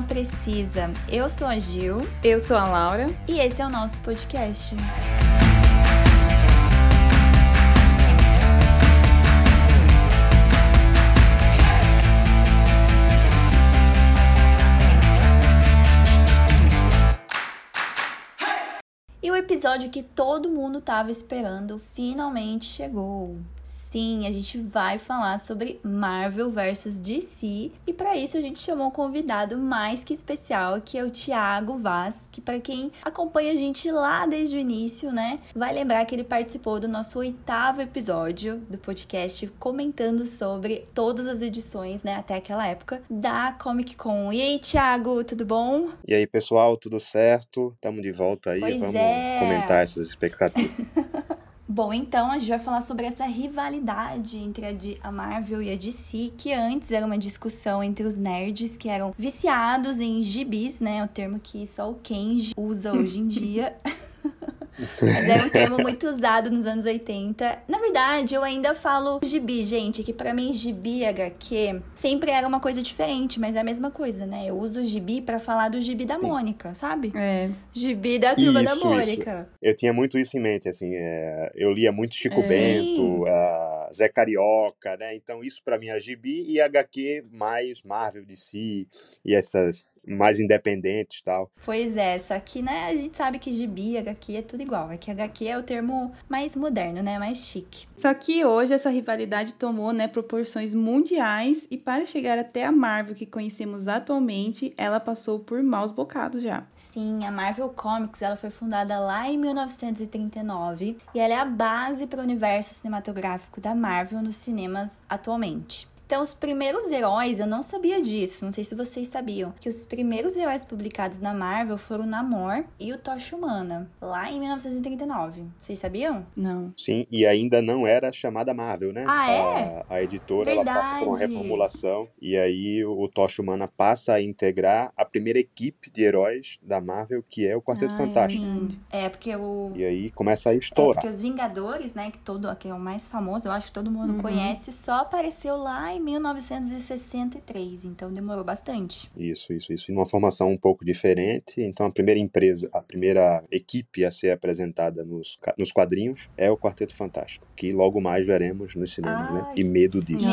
Alma Precisa. Eu sou a Gil. Eu sou a Laura. E esse é o nosso podcast. E o episódio que todo mundo tava esperando finalmente chegou. Sim, a gente vai falar sobre Marvel versus DC e para isso a gente chamou um convidado mais que especial, que é o Thiago Vaz, que para quem acompanha a gente lá desde o início, né, vai lembrar que ele participou do nosso oitavo episódio do podcast comentando sobre todas as edições, né, até aquela época da Comic Con. E aí, Thiago, tudo bom? E aí, pessoal, tudo certo? Estamos de volta aí, pois vamos é. comentar essas expectativas. Bom, então a gente vai falar sobre essa rivalidade entre a, Marvel e a DC, que antes era uma discussão entre os nerds que eram viciados em gibis, né? O termo que só o Kenji usa hoje em dia. Mas era um termo muito usado nos anos 80. Na verdade, eu ainda falo gibi, gente, que para mim gibi HQ sempre era uma coisa diferente, mas é a mesma coisa, né? Eu uso gibi para falar do gibi da Mônica, sabe? É. Gibi da turma isso, da Mônica. Isso. Eu tinha muito isso em mente, assim, é... eu lia muito Chico é. Bento, uh, Zé Carioca, né? Então isso para mim é gibi e HQ mais Marvel de si e essas mais independentes tal. Pois é, só que, né, a gente sabe que gibi, HQ é tudo igual. É que HQ é o termo mais moderno, né? Mais chique. Só que hoje essa rivalidade tomou, né, proporções mundiais e para chegar até a Marvel que conhecemos atualmente, ela passou por maus bocados já. Sim, a Marvel Comics, ela foi fundada lá em 1939 e ela é a base para o universo cinematográfico da Marvel nos cinemas atualmente. Então, os primeiros heróis, eu não sabia disso, não sei se vocês sabiam, que os primeiros heróis publicados na Marvel foram o Namor e o Tocha Humana, lá em 1939. Vocês sabiam? Não. Sim, e ainda não era chamada Marvel, né? Ah, é? A, a editora, Verdade. ela passa por uma reformulação e aí o Tocha Humana passa a integrar a primeira equipe de heróis da Marvel, que é o Quarteto ah, Fantástico. Sim. É, porque o... E aí começa a estourar. É porque os Vingadores, né, que, todo, que é o mais famoso, eu acho que todo mundo Uhum. conhece, só apareceu lá em 1963, então demorou bastante. Isso, isso, isso. Em uma formação um pouco diferente. Então, a primeira empresa, a primeira equipe a ser apresentada nos, nos quadrinhos é o Quarteto Fantástico, que logo mais veremos nos cinemas, né? Ai. E medo disso.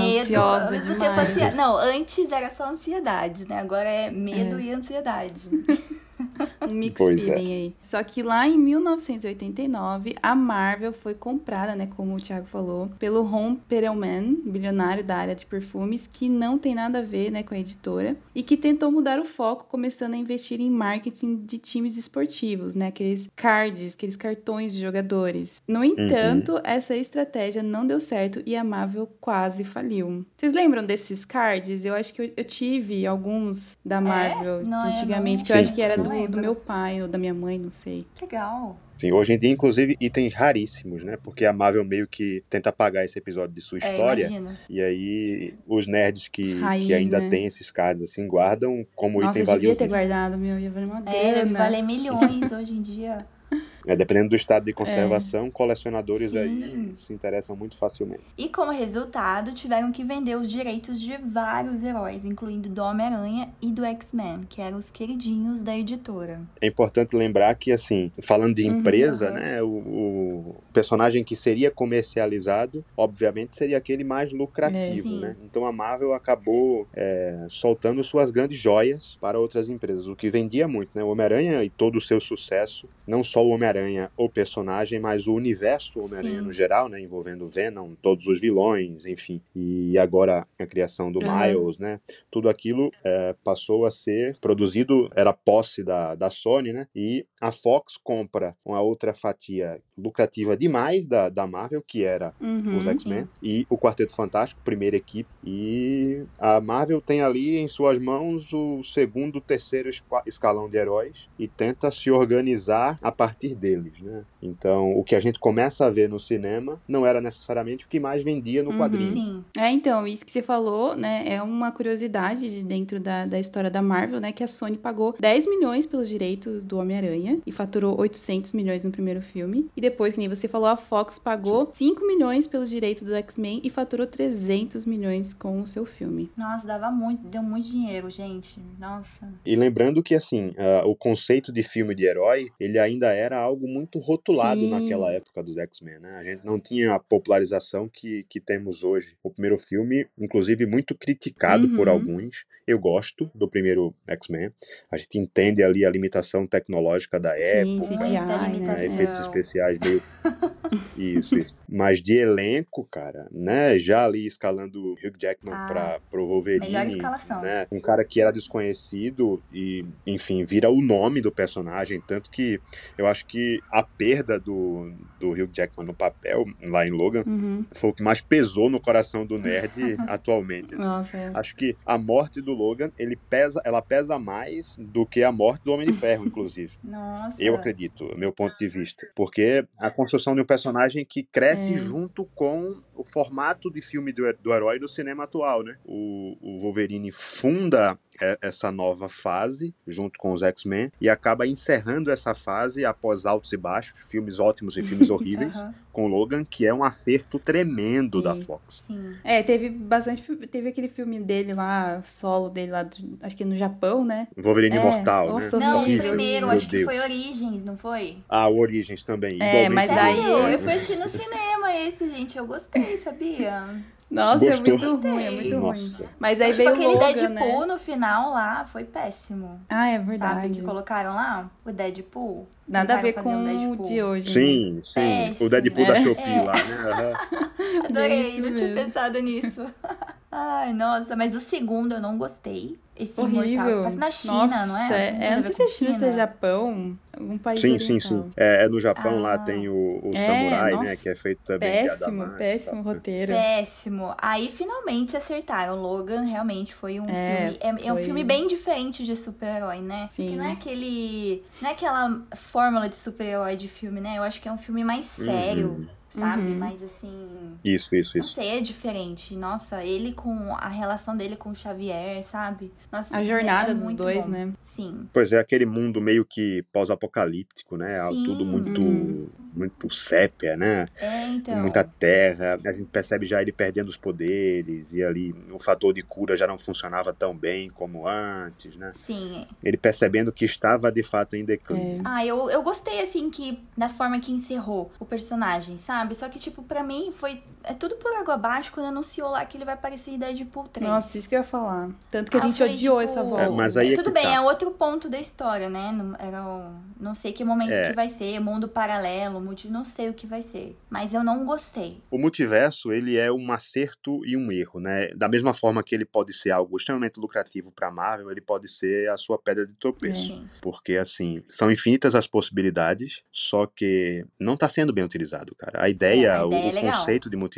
Ansia- Não, antes era só ansiedade, né? Agora é medo e ansiedade. Um mix Pois é. feeling aí. Só que lá em 1989, a Marvel foi comprada, né, como o Thiago falou, pelo Ron Perelman, bilionário da área de perfumes, que não tem nada a ver, né, com a editora, e que tentou mudar o foco, começando a investir em marketing de times esportivos, né, aqueles cards, aqueles cartões de jogadores. No entanto, essa estratégia não deu certo e a Marvel quase faliu. Vocês lembram desses cards? Eu acho que eu, eu tive alguns da Marvel Não, eu antigamente, não- que eu acho que era não do, lembro. do meu pai ou da minha mãe, não sei. Legal. Sim, hoje em dia, inclusive, itens raríssimos, né? Porque a Marvel meio que tenta apagar esse episódio de sua É, história. imagina. e aí, os nerds que, Os raiz, que ainda né? têm esses cards assim, guardam como Nossa, item eu devia ter guardado, meu, ia valer uma É, deve grana. valer milhões hoje em dia. É, dependendo do estado de conservação, colecionadores Sim. aí se interessam muito facilmente. E como resultado, tiveram que vender os direitos de vários heróis, incluindo do Homem-Aranha e do X-Men, que eram os queridinhos da editora. É importante lembrar que, assim, falando de Uhum, empresa, uhum. né, o, o personagem que seria comercializado, obviamente, seria aquele mais lucrativo, É, né? Então a Marvel acabou é, soltando suas grandes joias para outras empresas, o que vendia muito, né? O Homem-Aranha e todo o seu sucesso, não só o Homem-Aranha, o personagem, mas o universo Homem-Aranha no geral, né? Envolvendo Venom, todos os vilões, enfim. E agora a criação do Uhum. Miles, né? Tudo aquilo é, passou a ser produzido, era posse da, da Sony, né? E a Fox compra uma outra fatia lucrativa demais da, da Marvel, que era Uhum. os X-Men, e o Quarteto Fantástico, primeira equipe. E a Marvel tem ali em suas mãos o segundo, terceiro escalão de heróis e tenta se organizar a partir deles, né? Então, o que a gente começa a ver no cinema não era necessariamente o que mais vendia no Uhum. quadrinho. Sim. É, então, isso que você falou, né, é uma curiosidade de dentro da, da história da Marvel, né, que a Sony pagou 10 milhões pelos direitos do Homem-Aranha e faturou 800 milhões no primeiro filme. E depois, que nem você falou, a Fox pagou 5 milhões pelos direitos do X-Men e faturou 300 milhões com o seu filme. Nossa, dava muito, deu muito dinheiro, gente. Nossa. E lembrando que, assim, ah, o conceito de filme de herói, ele ainda era algo muito rotulado Sim. naquela época dos X-Men, né? A gente não tinha a popularização que, que temos hoje. O primeiro filme, inclusive, muito criticado por Uhum. alguns. Eu gosto do primeiro X-Men. A gente entende ali a limitação tecnológica da Sim, época, né? né, efeitos especiais meio. isso, isso. Mas de elenco, cara, né? Já ali escalando o Hugh Jackman Ah, para pro Wolverine. melhor escalação. Né? Um cara que era desconhecido e, enfim, vira o nome do personagem. Tanto que eu acho que a perda do, do Hugh Jackman no papel, lá em Logan, Uhum. foi o que mais pesou no coração do nerd atualmente. assim. Nossa, é. Acho que a morte do Logan, ele pesa, ela pesa mais do que a morte do Homem de Ferro, inclusive. Nossa. Eu acredito, meu ponto de vista. Porque a construção de um personagem que cresce É. junto com o formato de filme do, do herói do cinema atual, né? O, o Wolverine funda é, essa nova fase junto com os X-Men e acaba encerrando essa fase após altos e baixos, filmes ótimos e filmes horríveis, Aham, com Logan, que é um acerto tremendo da Sim. Fox. Sim. É, teve bastante. Teve aquele filme dele lá, solo dele lá, do- acho que no Japão, né? Wolverine É, Imortal, nossa, né? Não, o primeiro, Meu acho que Deus. foi Origens, não foi? Ah, o Origins também. É, mas daí- Sério? Eu fui assistir no cinema esse, gente. Eu gostei, sabia? Nossa, Gostou? é muito ruim, é muito Nossa. ruim. Mas aí tipo, veio aquele Logan, Deadpool né? no final lá foi péssimo. Ah, é Sabe? verdade. Que colocaram lá? O Deadpool. Nada a ver com um o Deadpool. de hoje. né? Sim, sim. Péssimo. O Deadpool da É. Shopee É. lá, né? Aham. Adorei, Isso não tinha mesmo. pensado nisso. Ai, nossa, mas o segundo eu não gostei. Esse Imortal. Horrível. Passa na China, não é? Nossa, Tem É, não sei se é China, se é Japão, algum país Sim, sim, oriental. sim. É, é no Japão, Ah. lá tem o, o É, Samurai, né? nossa, Que é feito também Péssimo, péssimo roteiro. Péssimo. Aí finalmente acertaram. Logan realmente foi um É, filme. É, é um foi. filme bem diferente de super-herói, né? Sim. Que não é aquele. Não é aquela fórmula de super-herói de filme, né? Eu acho que é um filme mais sério, Uhum. Sabe? Uhum. Mais assim. Isso, isso, Não isso. sei, é diferente. Nossa, ele com a relação dele com o Xavier, sabe? Nossa, A filme jornada é dos muito dois, bom. né? Sim. Pois é, aquele mundo meio que pós-apocalíptico, né? Sim. Tudo muito, Uhum. muito sépia, né? É, então. Muita terra. A gente percebe já ele perdendo os poderes e ali o fator de cura já não funcionava tão bem como antes, né? Sim. Ele percebendo que estava de fato em declínio. Ah, eu, eu gostei, assim, que da forma que encerrou o personagem, sabe? Só que, tipo, pra mim foi. É tudo por água abaixo quando anunciou lá que ele vai aparecer em Deadpool 3. Nossa, isso que eu ia falar. Tanto que a Ah, eu gente falei, odiou tipo, essa volta. É, mas aí é Tudo bem, tá. é outro ponto da história, né? Não, era o- não sei que momento É. que vai ser, mundo paralelo, multi, não sei o que vai ser. Mas eu não gostei. O multiverso, ele é um acerto e um erro, né? Da mesma forma que ele pode ser algo extremamente lucrativo para Marvel, ele pode ser a sua pedra de tropeço. Sim. Porque, assim, são infinitas as possibilidades, só que não está sendo bem utilizado, cara. A ideia, É, a o, ideia é o legal. conceito de multiverso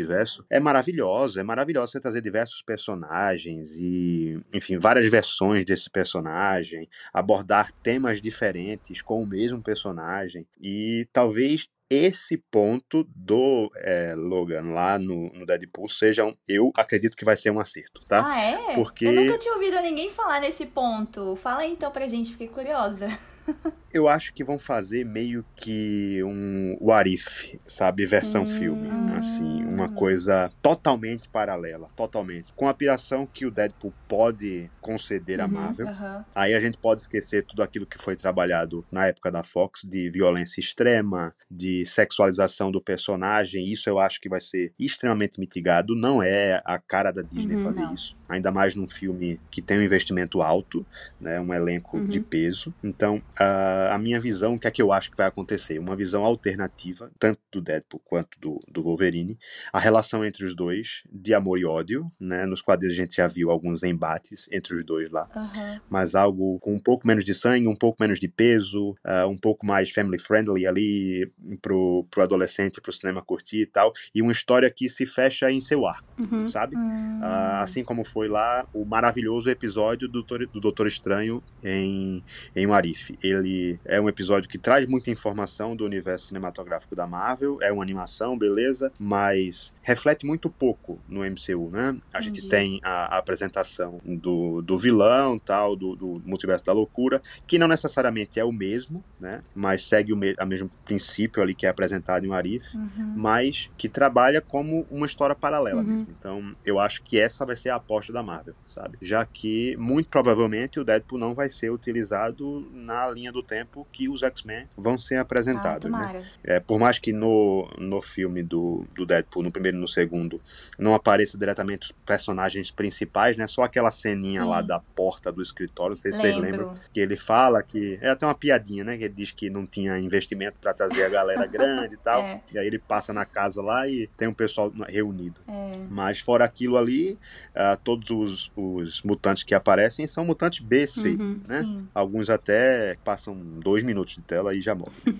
é maravilhoso. É maravilhoso você trazer diversos personagens e, enfim, várias versões desse personagem, abordar temas diferentes com o mesmo personagem. E talvez esse ponto do é, Logan lá no, no Deadpool seja, um, eu acredito que vai ser um acerto, tá? Ah, é? Porque- Eu nunca tinha ouvido ninguém falar nesse ponto. Fala aí então pra gente, fiquei curiosa. Eu acho que vão fazer meio que um what if, sabe? Versão Hum. filme. Assim, uma coisa totalmente paralela. Totalmente. Com a piração que o Deadpool pode conceder à Uhum. Marvel. Aham. Aí a gente pode esquecer tudo aquilo que foi trabalhado na época da Fox, de violência extrema, de sexualização do personagem. Isso eu acho que vai ser extremamente mitigado. Não é a cara da Disney Uhum, fazer não. isso. Ainda mais num filme que tem um investimento alto, né? Um elenco Uhum. de peso. Então, a a minha visão, o que é que eu acho que vai acontecer? Uma visão alternativa, tanto do Deadpool quanto do, do Wolverine a relação entre os dois, de amor e ódio, né? Nos quadrinhos a gente já viu alguns embates entre os dois lá, Aham. mas algo com um pouco menos de sangue, um pouco menos de peso, ah, um pouco mais family friendly ali pro, pro adolescente, pro cinema curtir e tal, e uma história que se fecha em seu arco, Uhum. sabe? Hum. Ah, assim como foi lá o maravilhoso episódio do Doutor, do Doutor Estranho em, em Warif. Ele é um episódio que traz muita informação do universo cinematográfico da Marvel, é uma animação, beleza, mas reflete muito pouco no MCU, né? A gente Entendi. tem a, a apresentação do, do vilão, tal, do, do multiverso da loucura, que não necessariamente é o mesmo, né? Mas segue o me, a mesmo princípio ali que é apresentado em Warif Uhum. mas que trabalha como uma história paralela. Uhum. Então, eu acho que essa vai ser a aposta da Marvel, sabe? Já que, muito provavelmente, o Deadpool não vai ser utilizado na linha do tempo que os X-Men vão ser Ah, apresentados, né? tomara. É, por mais que no, no filme do, do Deadpool, no primeiro e no segundo, não apareça diretamente os personagens principais, né? Só aquela ceninha Sim. lá da porta do escritório, não sei se vocês lembram, Lembro. que ele fala que é até uma piadinha, né? Que ele diz que não tinha investimento pra trazer a galera grande e tal. É. E aí ele passa na casa lá e tem um pessoal reunido. É. Mas fora aquilo ali, ah, todos os, os mutantes que aparecem são mutantes B, C, Uhum. né? Sim. Alguns até passam dois minutos de tela e já morrem.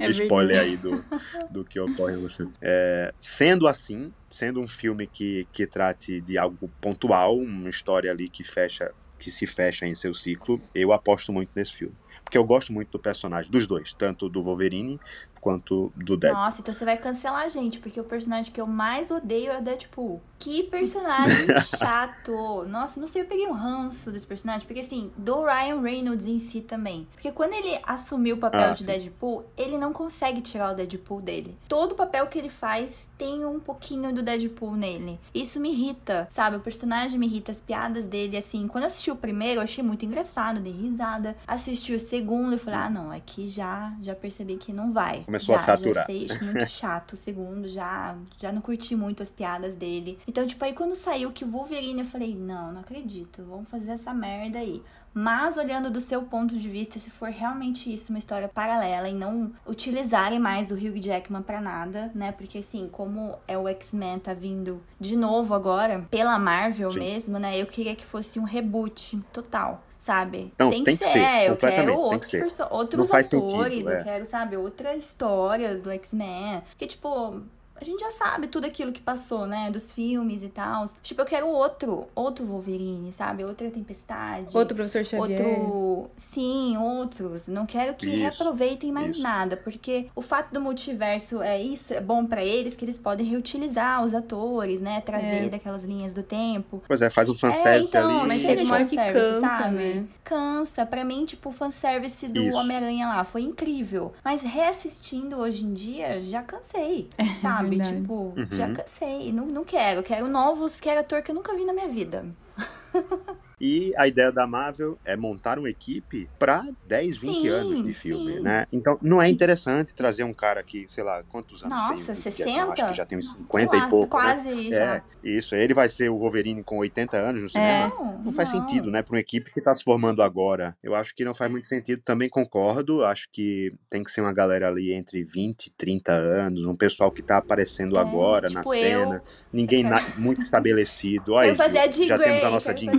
É Spoiler aí do, do que ocorre no filme. É, sendo assim, sendo um filme que, que trate de algo pontual, uma história ali que fecha, que se fecha em seu ciclo, eu aposto muito nesse filme. Porque eu gosto muito do personagem, dos dois, tanto do Wolverine quanto do Deadpool. Nossa, então você vai cancelar a gente, porque o personagem que eu mais odeio é o Deadpool. Que personagem chato. Nossa, não sei, eu peguei um ranço desse personagem, porque assim, do Ryan Reynolds em si também. Porque quando ele assumiu o papel Ah, de sim. Deadpool, ele não consegue tirar o Deadpool dele. Todo papel que ele faz tem um pouquinho do Deadpool nele. Isso me irrita, sabe? O personagem me irrita, as piadas dele, assim. Quando eu assisti o primeiro, eu achei muito engraçado, dei risada. Assisti o segundo, eu falei, ah, não, aqui já, já percebi que não vai. Começou a já, saturar. Já sei, muito chato o segundo, já, já não curti muito as piadas dele. Então, tipo, aí quando saiu que Wolverine, eu falei, não, não acredito, vamos fazer essa merda aí. Mas olhando do seu ponto de vista, se for realmente isso, uma história paralela e não utilizarem mais o Hugh Jackman pra nada, né? Porque assim, como é o X-Men tá vindo de novo agora, pela Marvel Sim. mesmo, né? Eu queria que fosse um reboot total. Sabe? Não, tem, tem que que ser, ser, é, eu quero tem que outros, ser. Não outros atores, sentido, eu é. quero, sabe, outras histórias do X-Men. Porque, tipo, a gente já sabe tudo aquilo que passou, né? Dos filmes e tal. Tipo, eu quero outro, outro Wolverine, sabe? Outra Tempestade. Outro professor Xavier. Outro. Sim, outros. Não quero que Isso, reaproveitem mais isso. nada. Porque o fato do multiverso é isso, é bom pra eles, que eles podem reutilizar os atores, né? Trazer É. daquelas linhas do tempo. Pois é, faz um fanservice então, ali. Mas chega de fanservice, cansa, sabe? né? Cansa. Pra mim, tipo, o fanservice do. Homem-Aranha lá foi incrível. Mas reassistindo hoje em dia, já cansei. Sabe? Verdade. tipo, Uhum. já cansei. Não, não quero. Quero novos, quero ator que eu nunca vi na minha vida. E a ideia da Marvel é montar uma equipe pra 10, 20 Sim, anos de filme, sim. né? Então não é interessante trazer um cara que, sei lá, quantos anos Nossa, tem? Hugh 60? Jackman? Acho que já tem uns Sei 50 lá, e pouco, né? Quase já. É, isso. Ele vai ser o Wolverine com 80 anos no cinema. Não, Não faz sentido, né? Para uma equipe que tá se formando agora. Eu acho que não faz muito sentido. Também concordo. Acho que tem que ser uma galera ali entre 20 e 30 anos. Um pessoal que tá aparecendo É, agora na tipo eu. cena. Ninguém na- muito estabelecido. Olha, já Grey. temos a nossa Jean a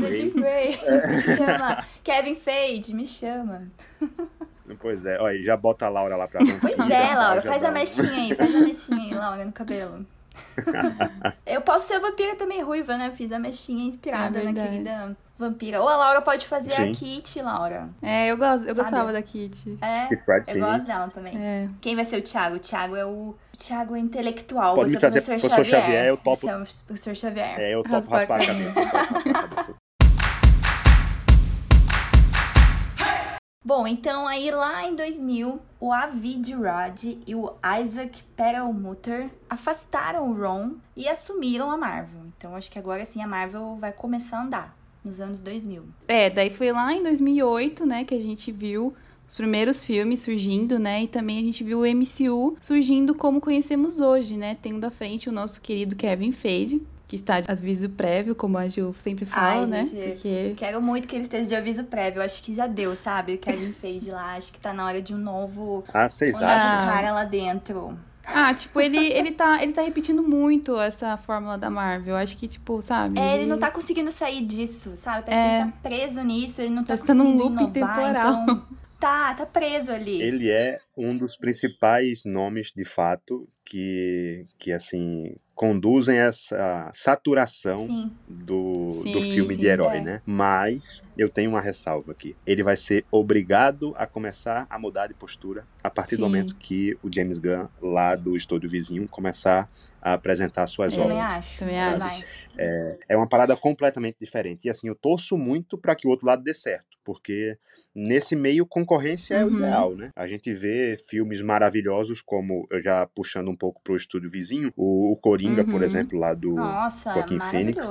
Grey. Grey. Me chama. Kevin Feige, me chama. Pois é, olha, já bota a Laura lá pra vampira. Pois já é, Laura, faz dá a um- mechinha aí, faz a mechinha aí, Laura, no cabelo. Eu posso ser vampira também ruiva, né? Fiz a mechinha inspirada É na querida vampira. Ou a Laura pode fazer Sim. a Kitty, Laura. É, eu, gosto, eu Sabe? gostava da. É, Kit Pride, eu gosto dela também. É. Quem vai ser o Thiago? O Thiago é o. O Thiago é intelectual. Pode você me é o trazer professor professor Xavier. Xavier, eu topo- Você é o professor Xavier. É, eu topo Raspar a raspar a cabeça. Bom, então aí lá em 2000, o Avid Rod e o Isaac Perlmutter afastaram o Ron e assumiram a Marvel. Então acho que agora sim a Marvel vai começar a andar nos anos 2000. É, daí foi lá em 2008, né, que a gente viu os primeiros filmes surgindo, né, e também a gente viu o MCU surgindo como conhecemos hoje, né, tendo à frente o nosso querido Kevin Feige, que está de aviso prévio, como a Gil sempre fala, Ai, né, gente, porque... Quero muito que ele esteja de aviso prévio. Eu acho que já deu, sabe? O Kevin Feige lá. Acho que tá na hora de um novo, Ah, vocês um acham? Cara lá dentro. Ah, tipo, ele, ele, tá, ele tá repetindo muito essa fórmula da Marvel. Acho que, tipo, sabe? É, ele não tá conseguindo sair disso, sabe? Parece é... que ele tá preso nisso, ele não tá, tá conseguindo num loop inovar, temporal. Então... Tá, tá preso ali. Ele é um dos principais nomes, de fato, que, que assim, conduzem essa saturação Sim. do, Sim, do filme sim, de herói, é. né? Mas eu tenho uma ressalva aqui. Ele vai ser obrigado a começar a mudar de postura a partir do Sim. momento que o James Gunn, lá do estúdio vizinho, começar a apresentar suas Eu obras. acho. Também sabe? acho. É uma parada completamente diferente. E assim, eu torço muito para que o outro lado dê certo, porque nesse meio concorrência é o Uhum. ideal, né? A gente vê filmes maravilhosos como, eu já puxando um pouco pro estúdio vizinho, o, o Coringa, por Uhum. exemplo, lá do Nossa, Joaquin Phoenix.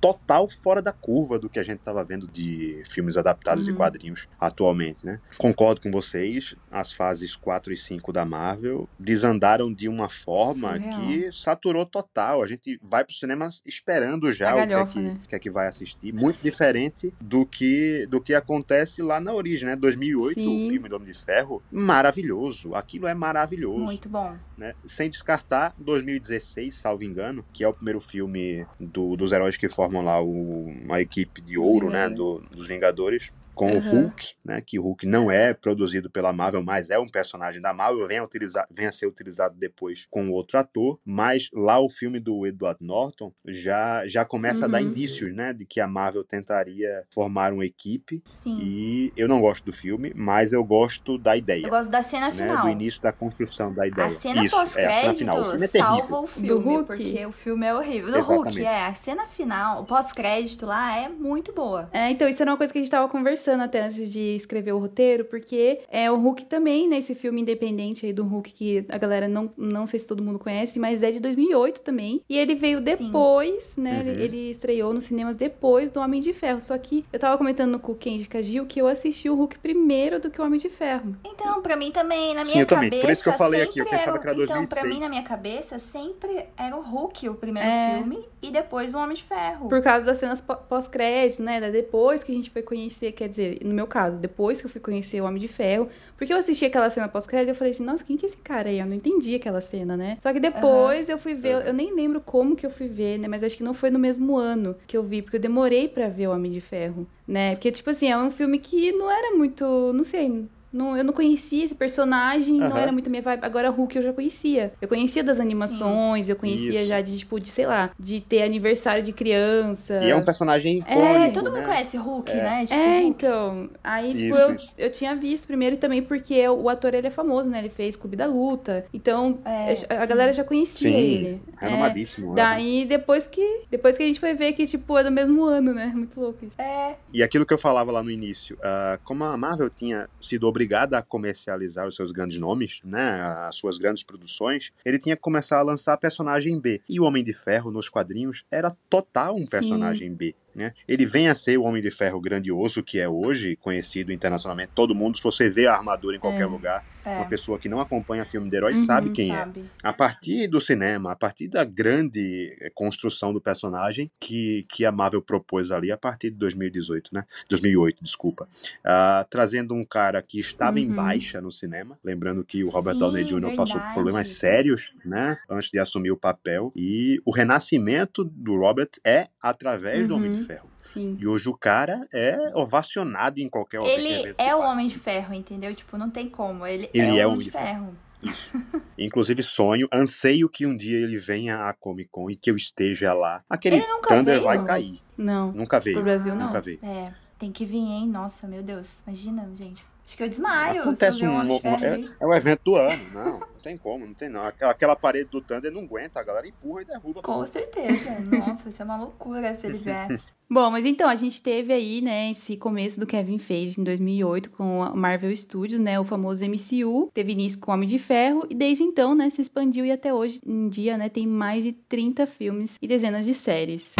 Total fora da curva do que a gente estava vendo de filmes adaptados de Uhum. quadrinhos atualmente, né? Concordo com vocês, as fases 4 e 5 da Marvel desandaram de uma forma Surreal. que saturou total. A gente vai pro cinema esperando já o que é que, né? que é que vai assistir. Muito diferente do que, do que acontece lá na origem, né? 2008, Sim. o filme do Homem de Ferro, maravilhoso. Aquilo é maravilhoso Muito bom. né? Sem descartar 2016, salvo engano, que é o primeiro filme do- dos heróis que formam lá o, a equipe de ouro, né, do- dos Vingadores. Com o Aham. Hulk, né? Que o Hulk não é produzido pela Marvel, mas é um personagem da Marvel, vem a, utilizar, vem a ser utilizado depois com outro ator. Mas lá o filme do Edward Norton já, já começa a dar Uhum. indícios, né? De que a Marvel tentaria formar uma equipe. Sim. E eu não gosto do filme, mas eu gosto da ideia Eu gosto da cena né, final. do início da construção da ideia. A cena Isso, é, a cena pós-crédito final. O filme é terrível. salva o filme, Do Hulk? porque o filme é horrível. Do Exatamente. Hulk, é. A cena final, o pós-crédito lá é muito boa. É, então isso era uma coisa que a gente tava conversando até antes de escrever o roteiro, porque é o Hulk também, né, esse filme independente aí do Hulk que a galera não, não sei se todo mundo conhece, mas é de 2008 também. E ele veio depois, né, Uhum. ele, ele estreou nos cinemas depois do Homem de Ferro. Só que eu tava comentando com o Kenji Kajil que eu assisti o Hulk primeiro do que o Homem de Ferro. Então, pra mim também, na Sim, minha eu também. cabeça. Por isso que eu falei aqui, eu sempre pensava que era Então, 2006. pra mim, na minha cabeça, sempre era o Hulk o primeiro É. filme e depois o Homem de Ferro. Por causa das cenas pó- pós-crédito, né? da- Depois que a gente foi conhecer, quer dizer, no meu caso, depois que eu fui conhecer o Homem de Ferro. Porque eu assisti aquela cena pós-crédito eu falei assim, nossa, quem que é esse cara aí? Eu não entendi aquela cena, né? Só que depois eu fui ver, eu nem lembro como que eu fui ver, né? Mas acho que não foi no mesmo ano que eu vi, porque eu demorei pra ver o Homem de Ferro, né? Porque, tipo assim, é um filme que não era muito, não sei. Não, eu não conhecia esse personagem, não Aham. era muito minha vibe. Agora, Hulk eu já conhecia. Eu conhecia das animações, eu conhecia Isso. já de, tipo, de, sei lá, de ter aniversário de criança. E é um personagem É, icônico, Todo mundo né? conhece Hulk, né? Tipo, É, Hulk. então. Aí, tipo, Isso, eu, isso. eu tinha visto primeiro e também porque o ator ele é famoso, né? Ele fez Clube da Luta. Então, É, a, a sim. galera já conhecia Sim, ele. É, renomadíssimo. né? Daí, depois que, depois que a gente foi ver que, tipo, é do mesmo ano, né? Muito louco isso. É, E aquilo que eu falava lá no início, ah, como a Marvel tinha sido obrigada a comercializar os seus grandes nomes, né, as suas grandes produções, ele tinha que começar a lançar personagem B. E o Homem de Ferro nos quadrinhos era total um personagem B. Né? Ele vem a ser o Homem de Ferro grandioso que é hoje, conhecido internacionalmente. Todo mundo, se você vê a armadura em qualquer É, lugar, é. uma pessoa que não acompanha filme de herói Uhum, sabe quem é. sabe? A partir do cinema, a partir da grande eh, construção do personagem que, que a Marvel propôs ali a partir de 2018, né? 2008, desculpa. Ah, trazendo um cara que estava em Uhum. baixa no cinema, lembrando que o Robert Sim, Downey Jr. passou por verdade. problemas sérios, né? Antes de assumir o papel. E o renascimento do Robert é através do Homem de Uhum. Ferro. Sim. E hoje o cara é ovacionado em qualquer Ele evento que é o. Homem de Ferro, entendeu? Tipo, não tem como. Ele, Ele é o Homem de Ferro. Isso. Inclusive, sonho, anseio que um dia ele venha à Comic Con e que eu esteja lá. Aquele Ele nunca Thunder veio? vai cair. Não. Nunca veio. Pro Brasil, não. Nunca veio. É, tem que vir, hein? Nossa, meu Deus. Imagina, gente. Acho que eu desmaio. Acontece eu um, Homem de um- é, é o evento do ano. Não, não tem como, não tem não. Aquela, aquela parede do Thunder não aguenta, a galera empurra e derruba. Com certeza. Nossa, vai ser uma loucura se ele vier. Bom, mas então, a gente teve aí, né, esse começo do Kevin Feige em 2008 com a Marvel Studios, né, o famoso MCU, teve início com Homem de Ferro e desde então, né, se expandiu e até hoje em dia, né, tem mais de 30 filmes e dezenas de séries.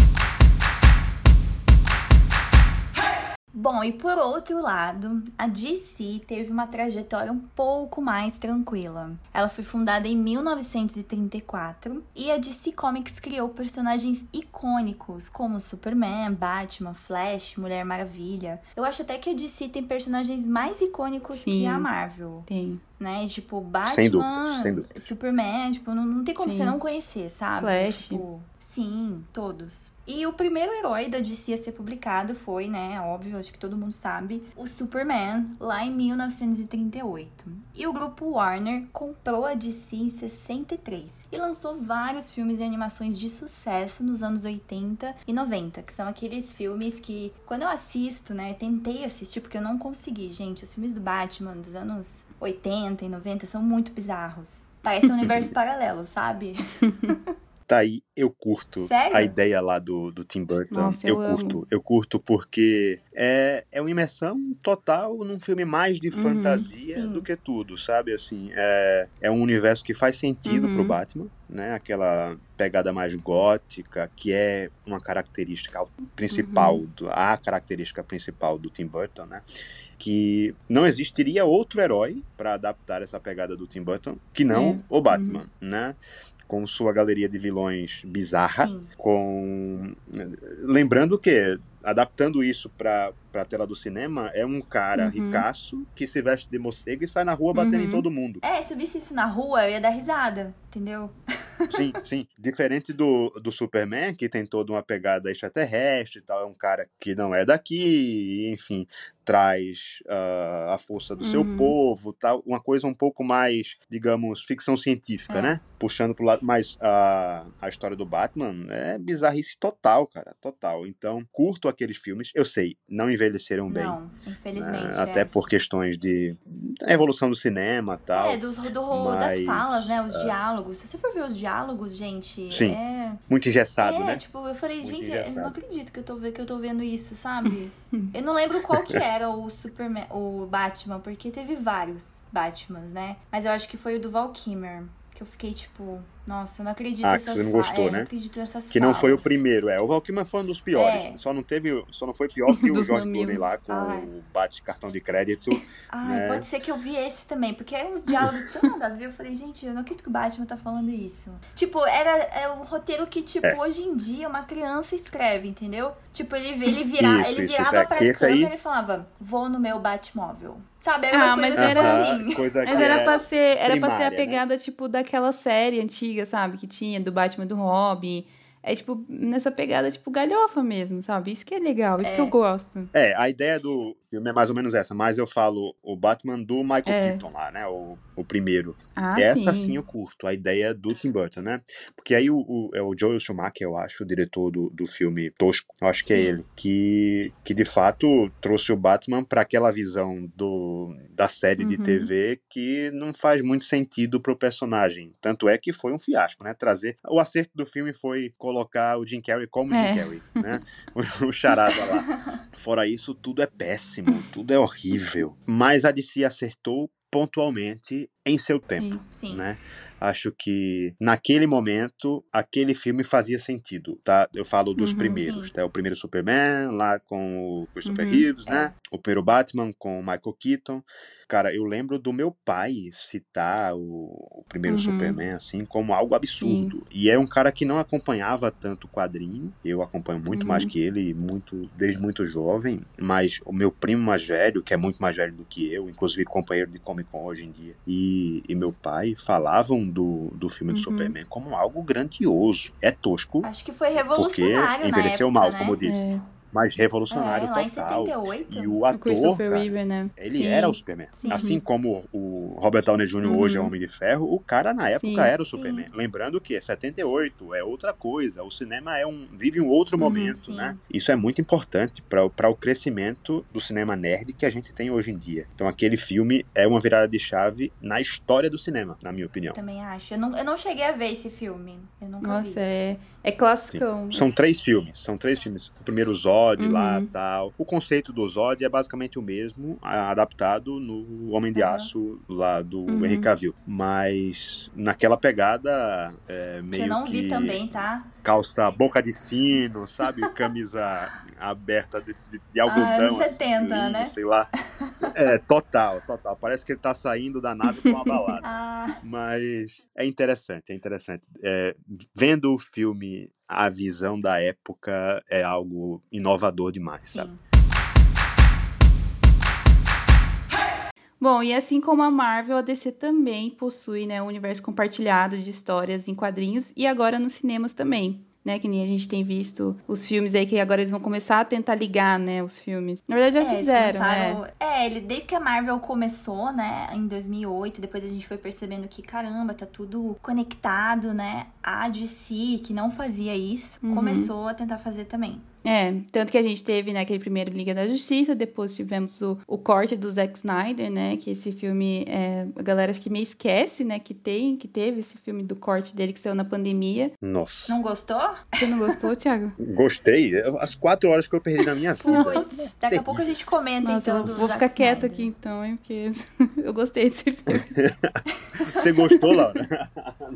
Bom, e por outro lado, a DC teve uma trajetória um pouco mais tranquila. Ela foi fundada em 1934 e a DC Comics criou personagens icônicos como Superman, Batman, Flash, Mulher Maravilha. Eu acho até que a DC tem personagens mais icônicos Sim. que a Marvel. Tem. Né? Tipo, Sem dúvida, Batman, sem dúvida. Superman, tipo, não, não tem como Sim. você não conhecer, sabe? Flash. Tipo, sim, todos. E o primeiro herói da DC a ser publicado foi, né, óbvio, acho que todo mundo sabe, o Superman, lá em 1938. E o grupo Warner comprou a DC em 63 e lançou vários filmes e animações de sucesso nos anos 80 e 90, que são aqueles filmes que, quando eu assisto, né, tentei assistir porque eu não consegui, gente, os filmes do Batman dos anos 80 e 90 são muito bizarros. Parece um universo paralelo, sabe? Tá aí, eu curto Sério? a ideia lá do, do Tim Burton. Nossa, eu, eu curto, amo. eu curto porque é, é uma imersão total num filme mais de Uhum, fantasia sim. do que tudo, sabe? Assim, é, é um universo que faz sentido Uhum. pro Batman, né? Aquela pegada mais gótica, que é uma característica principal, Uhum. do- a característica principal do Tim Burton, né? Que não existiria outro herói para adaptar essa pegada do Tim Burton que não É. o Batman, né? Com sua galeria de vilões bizarra, Sim. com lembrando que adaptando isso para a tela do cinema é um cara Uhum. ricaço que se veste de morcego e sai na rua batendo em Uhum. todo mundo. É, se eu visse isso na rua, eu ia dar risada, entendeu? Sim, sim. Diferente do, do Superman, que tem toda uma pegada extraterrestre e tal, é um cara que não é daqui, enfim, traz ah, a força do seu Uhum. povo, tal, uma coisa um pouco mais, digamos, ficção científica, É. né? Puxando pro lado, mas a, a história do Batman é bizarrice total, cara, total. Então, curto aqueles filmes, eu sei, não envelheceram bem. Não, infelizmente. né? é. Até por questões de evolução do cinema e tal. É, dos, do, das mas, falas, né? Os é. diálogos. Se você for ver os diálogos, gente, Sim, é. Muito engessado, é, né? tipo, eu falei, Muito gente, eu não engessado. acredito que eu, tô, que eu tô vendo isso, sabe? eu não lembro qual que era o Superman, o Batman, porque teve vários Batmans, né? Mas eu acho que foi o do Val Kilmer. Que eu fiquei tipo, nossa, eu não acredito Ah, que você não gostou, é, né? Não acredito nessas Que não foi o primeiro, é. O Valkyrie foi um dos piores. É. Só não teve, só não foi pior que o George mamilos. Clooney lá com Ai. o bate cartão de crédito. Ai, né? pode ser que eu vi esse também, porque eram uns diálogos tão nada a ver. Eu falei, gente, eu não acredito que o Batman tá falando isso. Tipo, era é um roteiro que, tipo, É. hoje em dia uma criança escreve, entendeu? Tipo, ele, ele, vira, Isso, ele virava isso, é. pra esse câmera aí- e falava, vou no meu Batmóvel. Sabe? Era Ah, mas era- assim. Mas era era- pra ser, era pra ser a né? pegada, tipo, daquela série antiga, sabe? Que tinha, do Batman do Robin. É, tipo, nessa pegada, tipo, galhofa mesmo, sabe? Isso que é legal, isso que É. eu gosto. É, a ideia do filme é mais ou menos essa, mas eu falo o Batman do Michael É. Keaton lá, né? O, o primeiro. Ah, Essa sim. sim eu curto, a ideia do Tim Burton, né? Porque aí o, o- é o Joel Schumacher, eu acho, o diretor do, do filme Tosco, eu acho que é Sim. ele, que, que de fato trouxe o Batman para aquela visão do, da série de Uhum. TV que não faz muito sentido pro personagem. Tanto é que foi um fiasco, né? Trazer. O acerto do filme foi colocar o Jim Carrey como É. Jim Carrey, né? O, o charada lá. Fora isso, tudo é péssimo, tudo é horrível. Mas a DC acertou pontualmente em seu tempo Sim. Sim. né? Acho que naquele momento aquele filme fazia sentido, tá? Eu falo dos Uhum, primeiros, sim. tá? O primeiro Superman lá com o Christopher Uhum, Reeves, é. né? O primeiro Batman com o Michael Keaton. Cara, eu lembro do meu pai citar o, o primeiro Uhum. Superman assim como algo absurdo. E é um cara que não acompanhava tanto o quadrinho. Eu acompanho muito Uhum. mais que ele, muito desde muito jovem. Mas o meu primo mais velho, que é muito mais velho do que eu, inclusive companheiro de Comic Con hoje em dia, e, e meu pai falavam do, do filme do Uhum. Superman como algo grandioso. É tosco, Acho que foi porque revolucionário na envelheceu época, mal, né? como eu disse. É, Mas revolucionário É, lá em total. 78. E o o ator, Christopher cara, Reeve, né? ele Sim. era o Superman. Sim. Assim como o Robert Downey Jr. hoje é o Uhum. Homem de Ferro, o cara na época Sim. era o Sim. Superman. Lembrando que é 78, é outra coisa. O cinema é um vive um outro Uhum, momento, sim. né? Isso é muito importante para o crescimento do cinema nerd que a gente tem hoje em dia. Então aquele filme é uma virada de chave na história do cinema, na minha opinião. Também acho. Eu não, eu não cheguei a ver esse filme. Eu nunca vi. Nossa, é, É classicão. São três filmes, são três filmes. O primeiro Zod uhum. lá tal. O conceito do Zod é basicamente o mesmo, adaptado no Homem de Aço lá do uhum. Henry Cavill. Mas naquela pegada é, meio que... eu não vi que... também, tá? Calça boca de sino, sabe? Camisa aberta de, de, de algodão. Ah, 70, assim, né? Sei lá. É, total, total. Parece que ele tá saindo da nave com uma balada. ah. Mas é interessante, é interessante. É, vendo o filme, a visão da época é algo inovador demais, Sim. sabe? Bom, e assim como a Marvel, a DC também possui né, um universo compartilhado de histórias em quadrinhos e agora nos cinemas também né? Que nem a gente tem visto os filmes aí que agora eles vão começar a tentar ligar, né? Os filmes. Na verdade já é, fizeram, né? É, ele, desde que a Marvel começou, né? Em 2008, depois a gente foi percebendo que, caramba, tá tudo conectado, né? A DC, que não fazia isso, uhum. começou a tentar fazer também. É, tanto que a gente teve, né, aquele primeiro Liga da Justiça, depois tivemos o, o corte do Zack Snyder, né, que esse filme, é, a galera acho que me esquece, né, que tem, que teve esse filme do corte dele que saiu na pandemia. Nossa. Não gostou? Você não gostou, Thiago? Gostei. As quatro horas que eu perdi na minha vida. Puts, daqui a pouco a gente comenta, Nossa, então, Vou ficar quieto aqui, então, hein, porque eu gostei desse filme. Você gostou, Laura?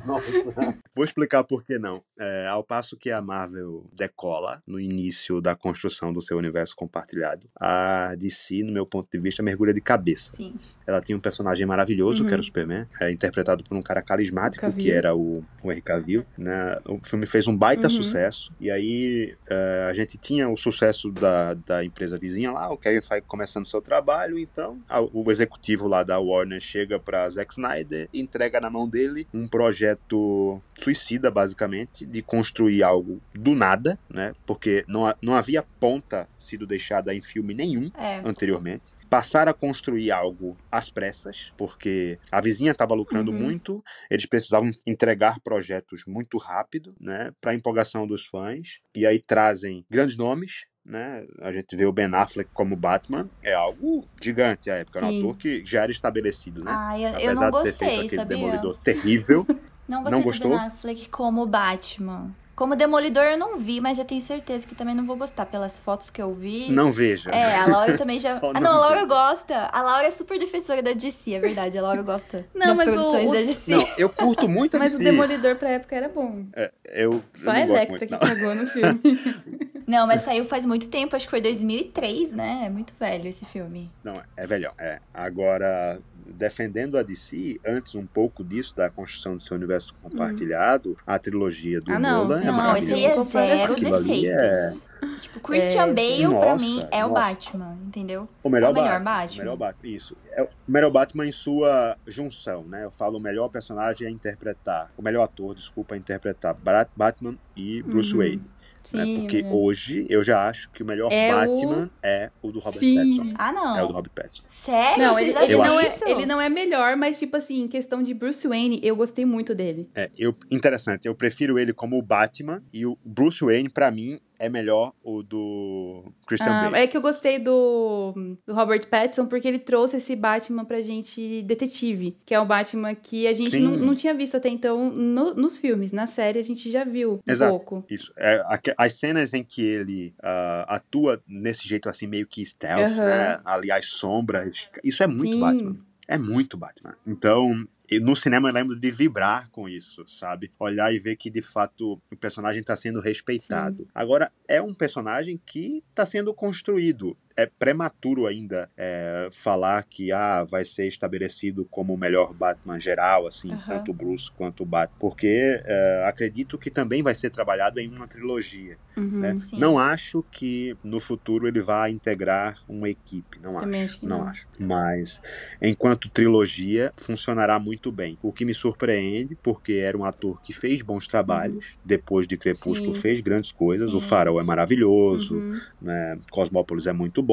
Nossa. Vou explicar por que não. É, ao passo que a Marvel decola no início início da construção do seu universo compartilhado. A DC, no meu ponto de vista, mergulha de cabeça. Sim. Ela tinha um personagem maravilhoso, uhum. que era o Superman, é interpretado por um cara carismático, que era o, o Henry Cavill. Né? O filme fez um baita uhum. sucesso, e aí uh, a gente tinha o sucesso da, da empresa vizinha lá, o Kevin vai começando seu trabalho, então a, o executivo lá da Warner chega para Zack Snyder, entrega na mão dele um projeto suicida, basicamente, de construir algo do nada, né? Porque não não havia ponta sido deixada em filme nenhum é. anteriormente passaram a construir algo às pressas, porque a vizinha estava lucrando uhum. muito, eles precisavam entregar projetos muito rápido, né, para empolgação dos fãs, e aí trazem grandes nomes, né? A gente vê o Ben Affleck como Batman, é algo gigante à época, era um ator que já era estabelecido, né? Ah, eu, Apesar eu não gostei, de ter feito aquele sabia? demolidor terrível. Não gostei não gostou? do Ben Affleck como Batman. Como Demolidor eu não vi, mas já tenho certeza que também não vou gostar pelas fotos que eu vi. Não veja. É, a Laura também já. ah, não, a Laura gosta. A Laura é super defensora da DC, é verdade. A Laura gosta não, das produções o, o... da DC. Não, eu curto muito a mas DC. Mas o Demolidor pra época era bom. É, eu. Só a Electra que cagou no filme. Não, mas saiu faz muito tempo, acho que foi 2003, né? É muito velho esse filme. Não, é velhão, é. Agora, defendendo a DC, antes um pouco disso, da construção do seu universo compartilhado, a trilogia do ah, não. Nolan é não, maravilhosa. Esse aí é zero Aquilo defeitos. É... Tipo, Christian é... Bale, nossa, pra mim, é nossa. o Batman, entendeu? O melhor, o melhor Batman, Batman. O melhor Batman, isso. É o melhor Batman em sua junção, né? Eu falo o melhor personagem a interpretar, o melhor ator, desculpa, a interpretar Batman e Bruce uhum. Wayne. Né? Sim, Porque é. hoje eu já acho que o melhor é Batman o... é o do Robert Sim. Pattinson. Ah, não. É o do Robert Pattinson. Sério? Não, ele, ele não é, ele não é melhor, mas, tipo assim, em questão de Bruce Wayne, eu gostei muito dele. É, eu, interessante. Eu prefiro ele como o Batman e o Bruce Wayne, para mim, é melhor o do Christian ah, Bale. É que eu gostei do, do Robert Pattinson porque ele trouxe esse Batman pra gente detetive, que é o Batman que a gente não, não, tinha visto até então no, nos filmes. Na série a gente já viu um Exato, pouco. Isso. É, as cenas em que ele uh, atua nesse jeito assim meio que stealth, uhum. né? Ali as sombras, isso é muito Sim. Batman. É muito Batman. Então, e no cinema eu lembro de vibrar com isso, sabe? Olhar e ver que de fato o personagem está sendo respeitado. Sim. Agora, é um personagem que está sendo construído é prematuro ainda é, falar que ah, vai ser estabelecido como o melhor Batman geral, assim, uhum. tanto o Bruce quanto o Batman, porque é, acredito que também vai ser trabalhado em uma trilogia. Uhum, né? Não acho que no futuro ele vá integrar uma equipe, não também acho, não, não acho. Mas enquanto trilogia funcionará muito bem. O que me surpreende, porque era um ator que fez bons trabalhos, uhum. depois de Crepúsculo Sim. fez grandes coisas, Sim. o Farol é maravilhoso, uhum. né? Cosmópolis é muito bom,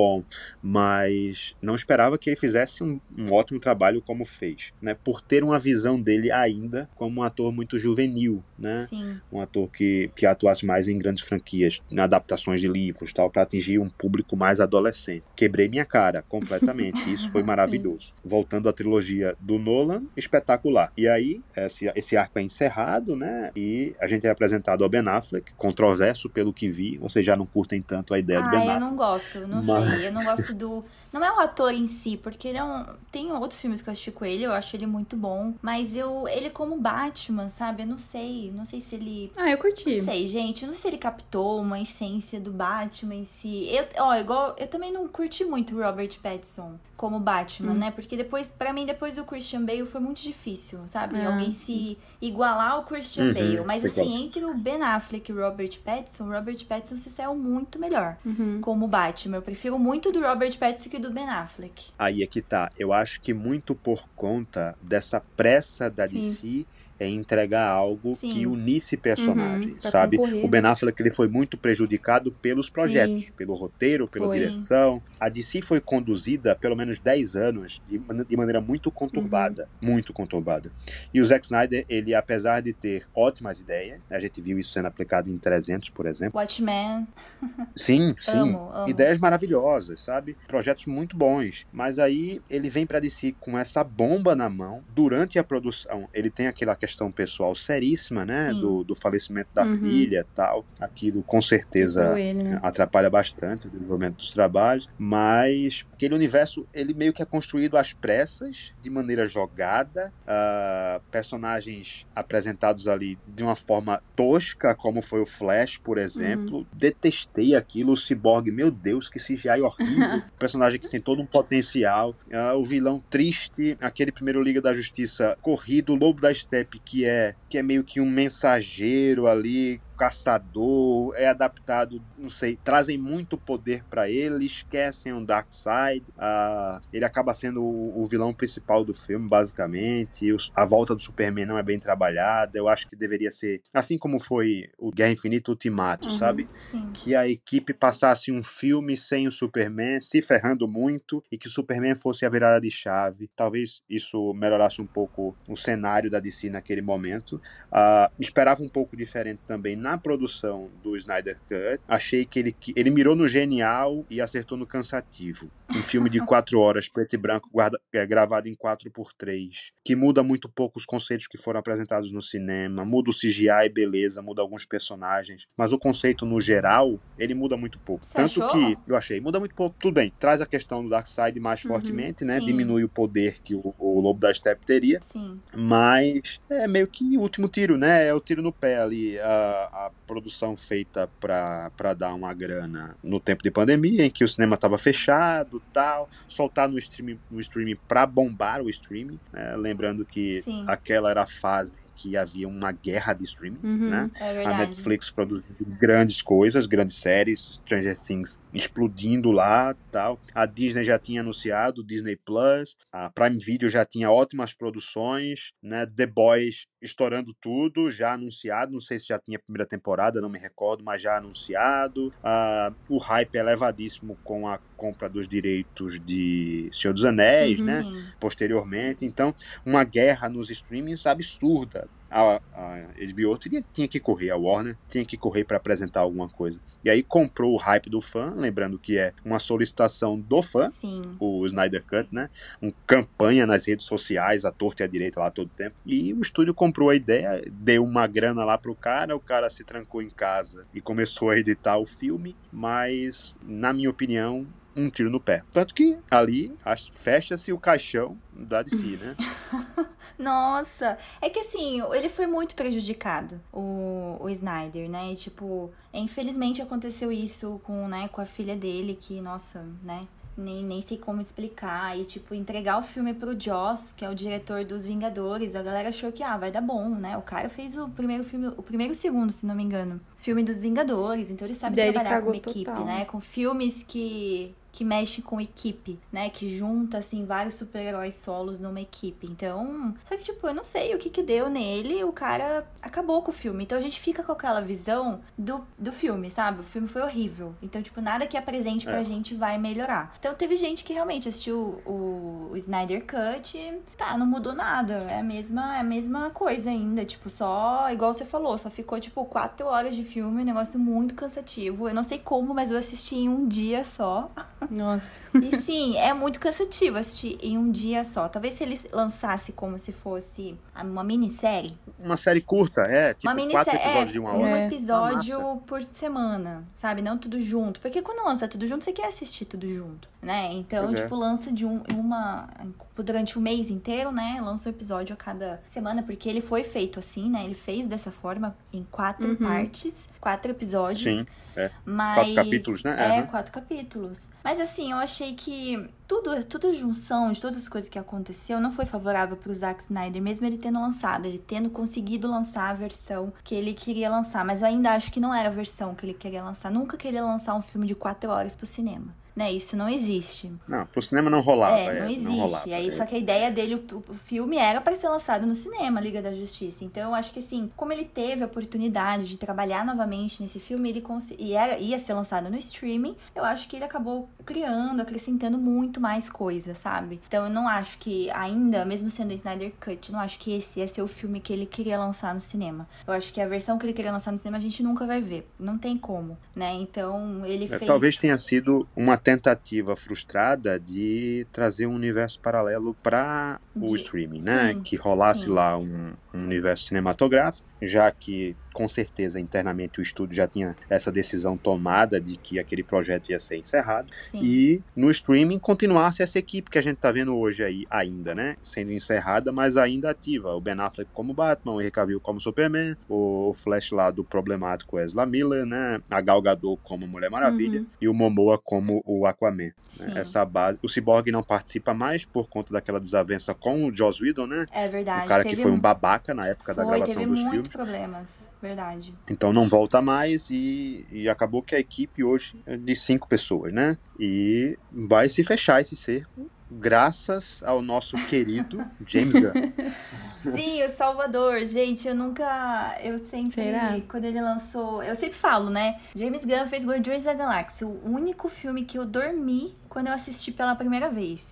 mas não esperava que ele fizesse um, um ótimo trabalho como fez, né? Por ter uma visão dele ainda como um ator muito juvenil, né? Sim. Um ator que, que atuasse mais em grandes franquias, em adaptações de livros, tal, para atingir um público mais adolescente. Quebrei minha cara completamente, isso foi maravilhoso. Voltando à trilogia do Nolan, espetacular. E aí, esse, esse arco é encerrado, né? E a gente é apresentado ao Ben Affleck, controverso pelo que vi, vocês já não curtem tanto a ideia ah, do Ben Affleck. eu não gosto, não Mas... eu não gosto do não é o ator em si, porque ele é um. Tem outros filmes que eu assisti com ele, eu acho ele muito bom. Mas eu. Ele como Batman, sabe? Eu não sei. Não sei se ele. Ah, eu curti. Não sei, gente. Eu não sei se ele captou uma essência do Batman em si. Eu, ó, igual. Eu também não curti muito o Robert Pattinson como Batman, hum. né? Porque depois, para mim, depois do Christian Bale foi muito difícil, sabe? Ah. Alguém se igualar ao Christian uhum, Bale. Mas assim, entre o Ben Affleck e o Robert Pattinson, o Robert Pattinson se saiu muito melhor uhum. como Batman. Eu prefiro muito do Robert Pattinson que do Ben Affleck. Aí é que tá. Eu acho que muito por conta dessa pressa da Sim. É entregar algo Sim. que unisse personagens, uhum, sabe? Concorrer. O Ben Affleck ele foi muito prejudicado pelos projetos, Sim. pelo roteiro, pela foi. direção. A DC foi conduzida pelo menos 10 anos de, de maneira muito conturbada, uhum. muito conturbada. E o Zack Snyder, ele apesar de ter ótimas ideias, a gente viu isso sendo aplicado em 300, por exemplo. Watchmen. Sim, sim. Amo, amo. Ideias maravilhosas, sabe? Projetos muito bons. Mas aí ele vem para DC com essa bomba na mão durante a produção. Ele tem aquela questão pessoal seríssima, né? Do, do, falecimento da uhum. filha tal. Aquilo com certeza né? atrapalha bastante o desenvolvimento dos trabalhos. Mas aquele universo, ele meio que é construído às pressas, de maneira jogada. Uh, personagens apresentados ali de uma forma tosca, como foi o Flash, por exemplo. Uhum. Detestei aquilo. O Cyborg, meu Deus, que CGI horrível. personagem que tem todo um potencial. Uh, o vilão triste, aquele primeiro Liga da Justiça corrido, o Lobo da Steppe que é que é meio que um mensageiro ali caçador, é adaptado, não sei, trazem muito poder para ele, esquecem o Darkseid, uh, ele acaba sendo o, o, vilão principal do filme, basicamente, os, a volta do Superman não é bem trabalhada, eu acho que deveria ser, assim como foi o Guerra Infinita Ultimato, uhum, sabe? Sim. Que a equipe passasse um filme sem o Superman, se ferrando muito, e que o Superman fosse a virada de chave, talvez isso melhorasse um pouco o cenário da DC naquele momento, uh, esperava um pouco diferente também na produção do Snyder Cut, achei que ele, ele mirou no genial e acertou no cansativo. Um filme de quatro horas, preto e branco, guarda, é, gravado em 4x3, que muda muito pouco os conceitos que foram apresentados no cinema, muda o CGI, beleza, muda alguns personagens, mas o conceito no geral, ele muda muito pouco. Você Tanto achou? que, eu achei, muda muito pouco. Tudo bem, traz a questão do Darkseid mais uhum, fortemente, né? Sim. Diminui o poder que o, o Lobo da Steppe teria, sim. mas é meio que o último tiro, né? É o tiro no pé ali. A, a produção feita para dar uma grana no tempo de pandemia, em que o cinema estava fechado tal, soltar no streaming, no streaming para bombar o streaming. Né? Lembrando que Sim. aquela era a fase que havia uma guerra de streamings, uhum, né? É a Netflix produzindo grandes coisas, grandes séries, Stranger Things explodindo lá, tal. A Disney já tinha anunciado, Disney Plus, a Prime Video já tinha ótimas produções, né? The Boys estourando tudo, já anunciado, não sei se já tinha primeira temporada, não me recordo, mas já anunciado. Uh, o hype é elevadíssimo com a compra dos direitos de Senhor dos Anéis, uhum, né? Posteriormente, então, uma guerra nos streamings absurda a, a HBO tinha, tinha que correr, a Warner tinha que correr para apresentar alguma coisa. E aí comprou o hype do fã, lembrando que é uma solicitação do fã, Sim. o Snyder Cut, né? Uma campanha nas redes sociais, a torta e a direita lá todo tempo. E o estúdio comprou a ideia, deu uma grana lá pro cara, o cara se trancou em casa e começou a editar o filme, mas, na minha opinião, um tiro no pé. Tanto que ali fecha-se o caixão da DC, né? Nossa, é que assim, ele foi muito prejudicado, o, o Snyder, né? E, tipo, infelizmente aconteceu isso com, né, com a filha dele, que, nossa, né? Nem, nem sei como explicar. E, tipo, entregar o filme pro Joss, que é o diretor dos Vingadores, a galera achou que, ah, vai dar bom, né? O cara fez o primeiro filme, o primeiro e o segundo, se não me engano, filme dos Vingadores, então ele sabe Daí trabalhar ele com uma equipe, total. né? Com filmes que que mexe com equipe, né? Que junta, assim, vários super-heróis solos numa equipe. Então, só que, tipo, eu não sei o que que deu nele, o cara acabou com o filme. Então a gente fica com aquela visão do, do filme, sabe? O filme foi horrível. Então, tipo, nada que apresente é. pra gente vai melhorar. Então teve gente que realmente assistiu o, o Snyder Cut, tá, não mudou nada. É a mesma, é a mesma coisa ainda. Tipo, só, igual você falou, só ficou, tipo, quatro horas de filme, um negócio muito cansativo. Eu não sei como, mas eu assisti em um dia só. Nossa. E sim, é muito cansativo assistir em um dia só. Talvez se ele lançasse como se fosse uma minissérie. Uma série curta, é. Tipo, uma minissérie, quatro episódios é, de uma hora. Um é. episódio por semana, sabe? Não tudo junto. Porque quando lança tudo junto, você quer assistir tudo junto, né? Então, pois é. tipo, é. lança de um, uma. Durante o mês inteiro, né? Lança um episódio a cada semana, porque ele foi feito assim, né? Ele fez dessa forma, em quatro uhum. partes, quatro episódios. Sim. É. Mas, quatro capítulos, né? É, é quatro capítulos. Mas assim, eu achei que tudo, tudo junção de todas as coisas que aconteceu não foi favorável pro Zack Snyder, mesmo ele tendo lançado, ele tendo conseguido lançar a versão que ele queria lançar. Mas eu ainda acho que não era a versão que ele queria lançar. Nunca queria lançar um filme de quatro horas pro cinema né? Isso não existe. Não, pro cinema não rolava. É, não existe. Não rolava, e aí, é. só que a ideia dele, o, o filme era para ser lançado no cinema, Liga da Justiça. Então, eu acho que assim, como ele teve a oportunidade de trabalhar novamente nesse filme, ele e era, ia ser lançado no streaming, eu acho que ele acabou criando, acrescentando muito mais coisas, sabe? Então, eu não acho que ainda, mesmo sendo o Snyder Cut, não acho que esse ia ser o filme que ele queria lançar no cinema. Eu acho que a versão que ele queria lançar no cinema a gente nunca vai ver. Não tem como, né? Então, ele é, fez. Talvez tenha sido uma tentativa frustrada de trazer um universo paralelo para o streaming, né? Sim, que rolasse sim. lá um, um universo cinematográfico, já que com certeza internamente o estúdio já tinha essa decisão tomada de que aquele projeto ia ser encerrado Sim. e no streaming continuasse essa equipe que a gente está vendo hoje aí ainda, né, sendo encerrada, mas ainda ativa. O Ben Affleck como Batman, o Henry Cavill como Superman, o Flash lá do problemático Ezra Miller, né, a Gal Gadot como Mulher Maravilha uhum. e o Momoa como o Aquaman. Né? Essa base, o Cyborg não participa mais por conta daquela desavença com o Joss Whedon, né? É verdade. O cara que foi um babaca na época foi, da gravação dos filmes. Problemas. Verdade. Então não volta mais e, e acabou que a equipe hoje é de cinco pessoas, né? E vai se fechar esse cerco graças ao nosso querido James Gunn. Sim, o Salvador. Gente, eu nunca. Eu sempre. Será? Quando ele lançou. Eu sempre falo, né? James Gunn fez Guardiões da Galáxia. O único filme que eu dormi quando eu assisti pela primeira vez.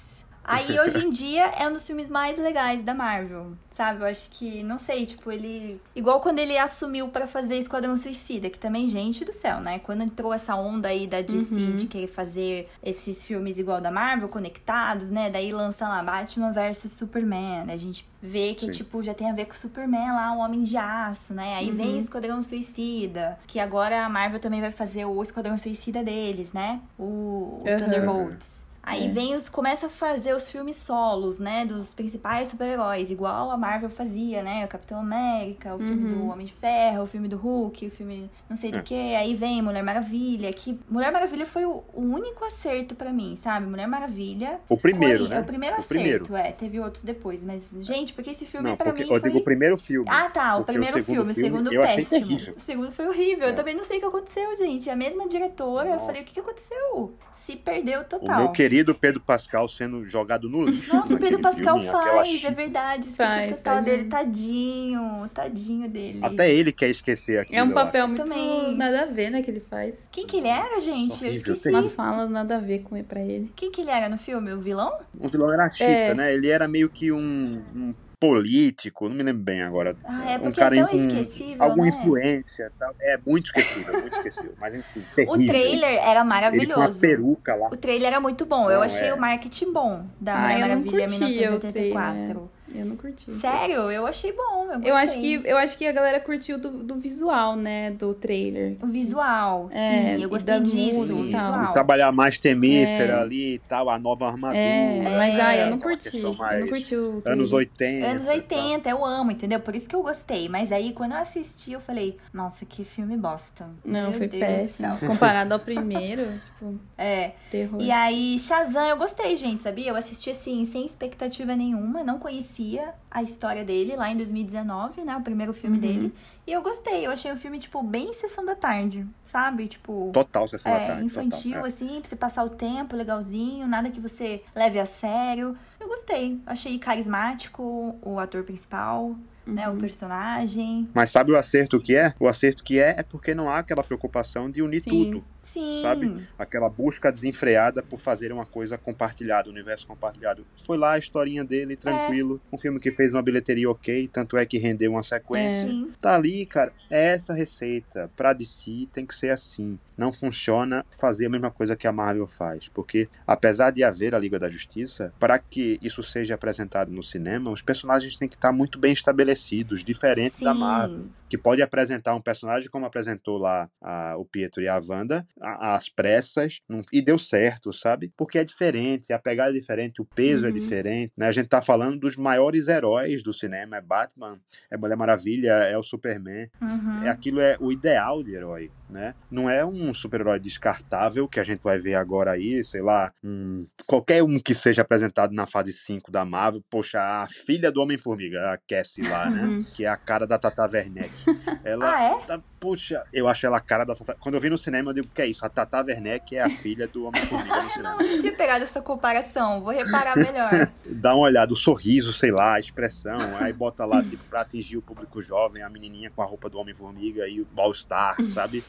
Aí hoje em dia é um dos filmes mais legais da Marvel, sabe? Eu acho que, não sei, tipo, ele. Igual quando ele assumiu para fazer Esquadrão Suicida, que também, gente do céu, né? Quando entrou essa onda aí da DC uhum. de querer fazer esses filmes igual da Marvel, conectados, né? Daí lança lá Batman vs Superman. A gente vê que, Sim. tipo, já tem a ver com o Superman lá, o Homem de Aço, né? Aí uhum. vem o Esquadrão Suicida, que agora a Marvel também vai fazer o Esquadrão Suicida deles, né? O, o uhum. Thunderbolts. Aí é. vem os. começa a fazer os filmes solos, né? Dos principais super-heróis, igual a Marvel fazia, né? O Capitão América, o filme uhum. do Homem de Ferro, o filme do Hulk, o filme não sei do é. que. Aí vem Mulher Maravilha, que Mulher Maravilha foi o, único acerto para mim, sabe? Mulher Maravilha. O primeiro, né? É o primeiro o acerto, primeiro. é. Teve outros depois. Mas, gente, porque esse filme não, pra porque, mim. Eu foi... digo o primeiro filme. Ah, tá. O primeiro o filme, o segundo eu péssimo. Achei terrível. O segundo foi horrível. É. Eu também não sei o que aconteceu, gente. A mesma diretora, Nossa. eu falei, o que, que aconteceu? Se perdeu total. O meu querido Pedro Pascal sendo jogado no lixo. Nossa, o Pedro Pascal filme, faz, é verdade. Faz, total faz. dele, tadinho, tadinho dele. Até ele quer esquecer aquilo. É um papel muito Também. nada a ver, né, que ele faz. Quem que ele era, gente? Horrível, eu esqueci. Umas falas nada a ver com ele pra ele. Quem que ele era no filme? O vilão? O vilão era a Chita, é. né? Ele era meio que um, um político, não me lembro bem agora. Ah, é um cara é tão esquecível, alguma né? influência, tal. é muito esquecível, muito esquecível, mas enfim, terrível. O trailer era maravilhoso. Ele com a peruca lá. O trailer era muito bom. Não, eu achei é... o marketing bom da Mulher Maravilha 1984. Eu não curti. Sério? Eu achei bom. Eu, eu, acho que Eu acho que a galera curtiu do, do visual, né? Do trailer. O visual, é, sim. eu gostei disso. O visual. Trabalhar mais Temícera é. ali e tal, a nova armadura. É, mas ah, eu não curti. Eu não curti o Anos 80. Anos 80, tá. eu amo, entendeu? Por isso que eu gostei. Mas aí, quando eu assisti, eu falei, nossa, que filme bosta. Não, Meu foi Deus péssimo. Comparado ao primeiro, tipo. É. Terror. E aí, Shazam, eu gostei, gente, sabia? Eu assisti assim, sem expectativa nenhuma, não conhecia conhecia a história dele lá em 2019, né? O primeiro filme Uhum. dele. E eu gostei. Eu achei o filme, tipo, bem sessão da tarde, sabe? Tipo. Total Sessão da É, Tarde. infantil, total, é. assim, pra você passar o tempo legalzinho, nada que você leve a sério. Eu gostei. Achei carismático o ator principal, né? Uhum. O personagem. Mas sabe o acerto que é? O acerto que é é porque não há aquela preocupação de unir Sim. tudo. Sim. Sabe? Aquela busca desenfreada por fazer uma coisa compartilhada, universo compartilhado. Foi lá a historinha dele, tranquilo. Um filme que fez uma bilheteria ok, tanto é que rendeu uma sequência. Sim. Tá ali, cara. É essa receita. Pra DC tem que ser assim. Não funciona fazer a mesma coisa que a Marvel faz. Porque, apesar de haver a Liga da Justiça, para que isso seja apresentado no cinema, os personagens têm que estar muito bem estabelecidos, diferente da Sim. Marvel. Que pode apresentar um personagem como apresentou lá a- o Pietro e a Wanda, a- às pressas, não- e deu certo, sabe? Porque é diferente, a pegada é diferente, o peso é Uhum. diferente. Né? A gente tá falando dos maiores heróis do cinema: é Batman, é Mulher Maravilha, é o Superman. Uhum. É, aquilo é o ideal de herói, né? Não é um super-herói descartável que a gente vai ver agora aí, sei lá, um- qualquer um que seja apresentado na fase 5 da Marvel, poxa, a filha do Homem-Formiga, a Cassie lá, né? Uhum. Que é a cara da Tata Werneck. Ela Ah, é? tá, puxa, eu acho ela a cara da Tata. Quando eu vi no cinema, eu digo, que é isso? A Tata Werneck é a filha do Homem-Formiga no cinema. Não, não tinha pegado essa comparação. Vou reparar melhor. Dá uma olhada, o sorriso, sei lá, a expressão, aí bota lá, tipo, pra atingir o público jovem, a menininha com a roupa do Homem-Formiga e o All-Star, sabe?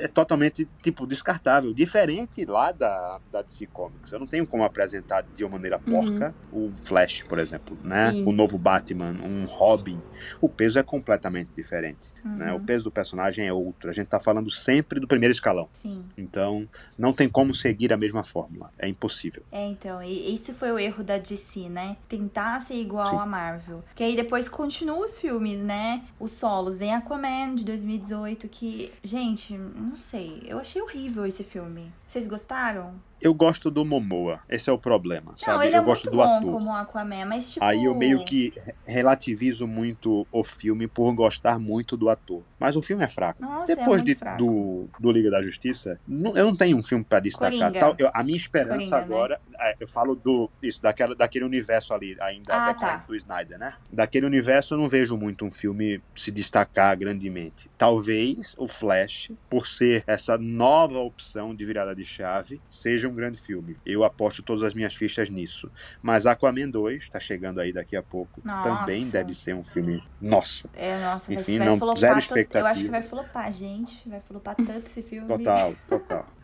É totalmente, tipo, descartável. Diferente lá da, da DC Comics. Eu não tenho como apresentar de uma maneira porca o Flash, por exemplo, né? Sim. O novo Batman, um Robin. O peso é completamente diferente, né? O Uhum. peso do personagem é outro. A gente tá falando sempre do primeiro escalão. Sim. Então, não tem como seguir a mesma fórmula. É impossível. É, então, e esse foi o erro da DC, né? Tentar ser igual Sim. a Marvel. Que aí depois continua os filmes, né? Os solos. Vem Aquaman de 2018, que, gente, não sei. Eu achei horrível esse filme. Vocês gostaram? Eu gosto do Momoa, esse é o problema, sabe? não, ele é eu gosto muito do bom ator. como Aquaman, mas tipo. Aí eu meio que relativizo muito o filme por gostar muito do ator. Mas o filme é fraco. Nossa, é Depois muito de- fraco. do, do Liga da Justiça, não- eu não tenho um filme pra destacar. Tal- eu- a minha esperança Coringa, né? agora, é, eu falo do isso, daquela, daquele universo ali, ainda Ah, tá. do Snyder, né? Daquele universo eu não vejo muito um filme se destacar grandemente. Talvez o Flash, por ser essa nova opção de virada de chave, seja um grande filme. Eu aposto todas as minhas fichas nisso. Mas Aquaman 2, tá chegando aí daqui a pouco, Nossa. também deve ser um filme. Nossa, É, nossa, Enfim, vai não- flopar. zero to- Eu acho expectativa. que vai flopar, gente. Vai flopar tanto esse filme. total, total.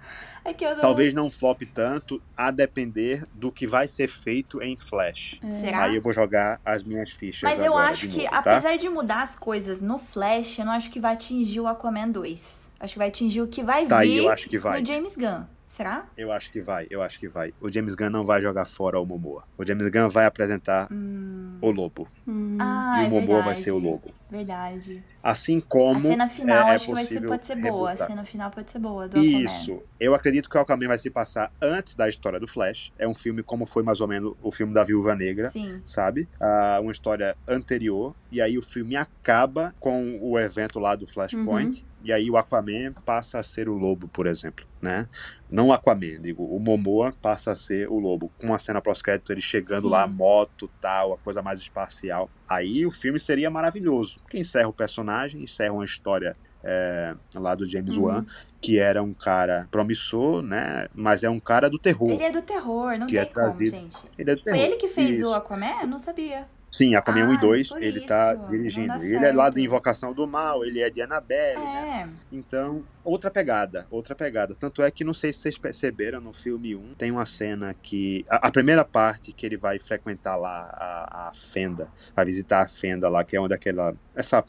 É não... Talvez não flop tanto, a depender do que vai ser feito em Flash. Será? Aí eu vou jogar as minhas fichas Mas eu acho que, novo, tá? apesar de mudar as coisas no Flash, eu não acho que vai atingir o Aquaman 2. Acho que vai atingir o que vai Tá aí, vir eu acho que vai. no James Gunn. Será? Eu acho que vai, eu acho que vai. O James Gunn não vai jogar fora o Momoa. O James Gunn vai apresentar Hum. o Lobo. Hum. Ah, e é o Momoa vai verdade. ser o Lobo. Verdade. Assim como a cena final é, é acho que vai ser, possível pode ser boa. A cena final pode ser boa do Aquaman. Isso. Eu acredito que o Aquaman vai se passar antes da história do Flash. É um filme como foi mais ou menos o filme da Viúva Negra. Sim. sabe? Ah, uma história anterior. E aí o filme acaba com o evento lá do Flashpoint. E aí o Aquaman passa a ser o lobo, por exemplo, né? Não o Aquaman, digo, o Momoa passa a ser o lobo. Com uma cena pós-crédito, ele chegando Sim. lá, moto, tal, a coisa mais espacial. Aí o filme seria maravilhoso. Que encerra o personagem, encerra uma história é, lá do James Uhum. Wan, que era um cara promissor, né? Mas é um cara do terror. Ele é do terror, não Que tem é como, trazido. gente. Ele é do Foi ele que fez Isso. o Aquaman? Eu não sabia. Sim, Aquaman 1 e Ah, 2, por ele tá isso, dirigindo. não dá Ele é lá do certo. Invocação do Mal, ele é de Annabelle, né? É. Então, outra pegada, outra pegada. Tanto é que, não sei se vocês perceberam, no filme 1, tem uma cena que... A, a primeira parte que ele vai frequentar lá a, a Fenda, vai visitar a Fenda lá, que é uma daquela... Essa,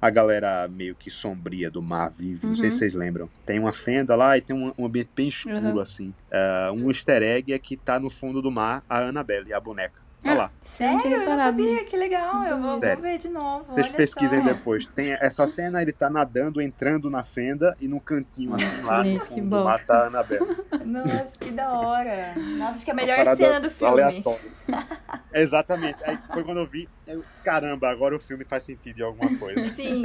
a galera meio que sombria do mar vive, não sei Uhum. se vocês lembram. Tem uma fenda lá e tem um, um ambiente bem escuro, Uhum. assim. Ah, um easter egg é que tá no fundo do mar a Annabelle, a boneca. Tá lá. Sério? Eu não sabia. nisso. Que legal. Eu vou, vou ver de novo. Vocês olha pesquisem só. depois. Tem essa cena, ele tá nadando, entrando na fenda e no cantinho assim lá no Gente, que fundo bosta. mata a Annabelle. Nossa, que da hora. Nossa, acho que é a melhor parada cena do filme. aleatória. Exatamente. Aí foi quando eu vi, eu, caramba, agora o filme faz sentido de alguma coisa. Sim.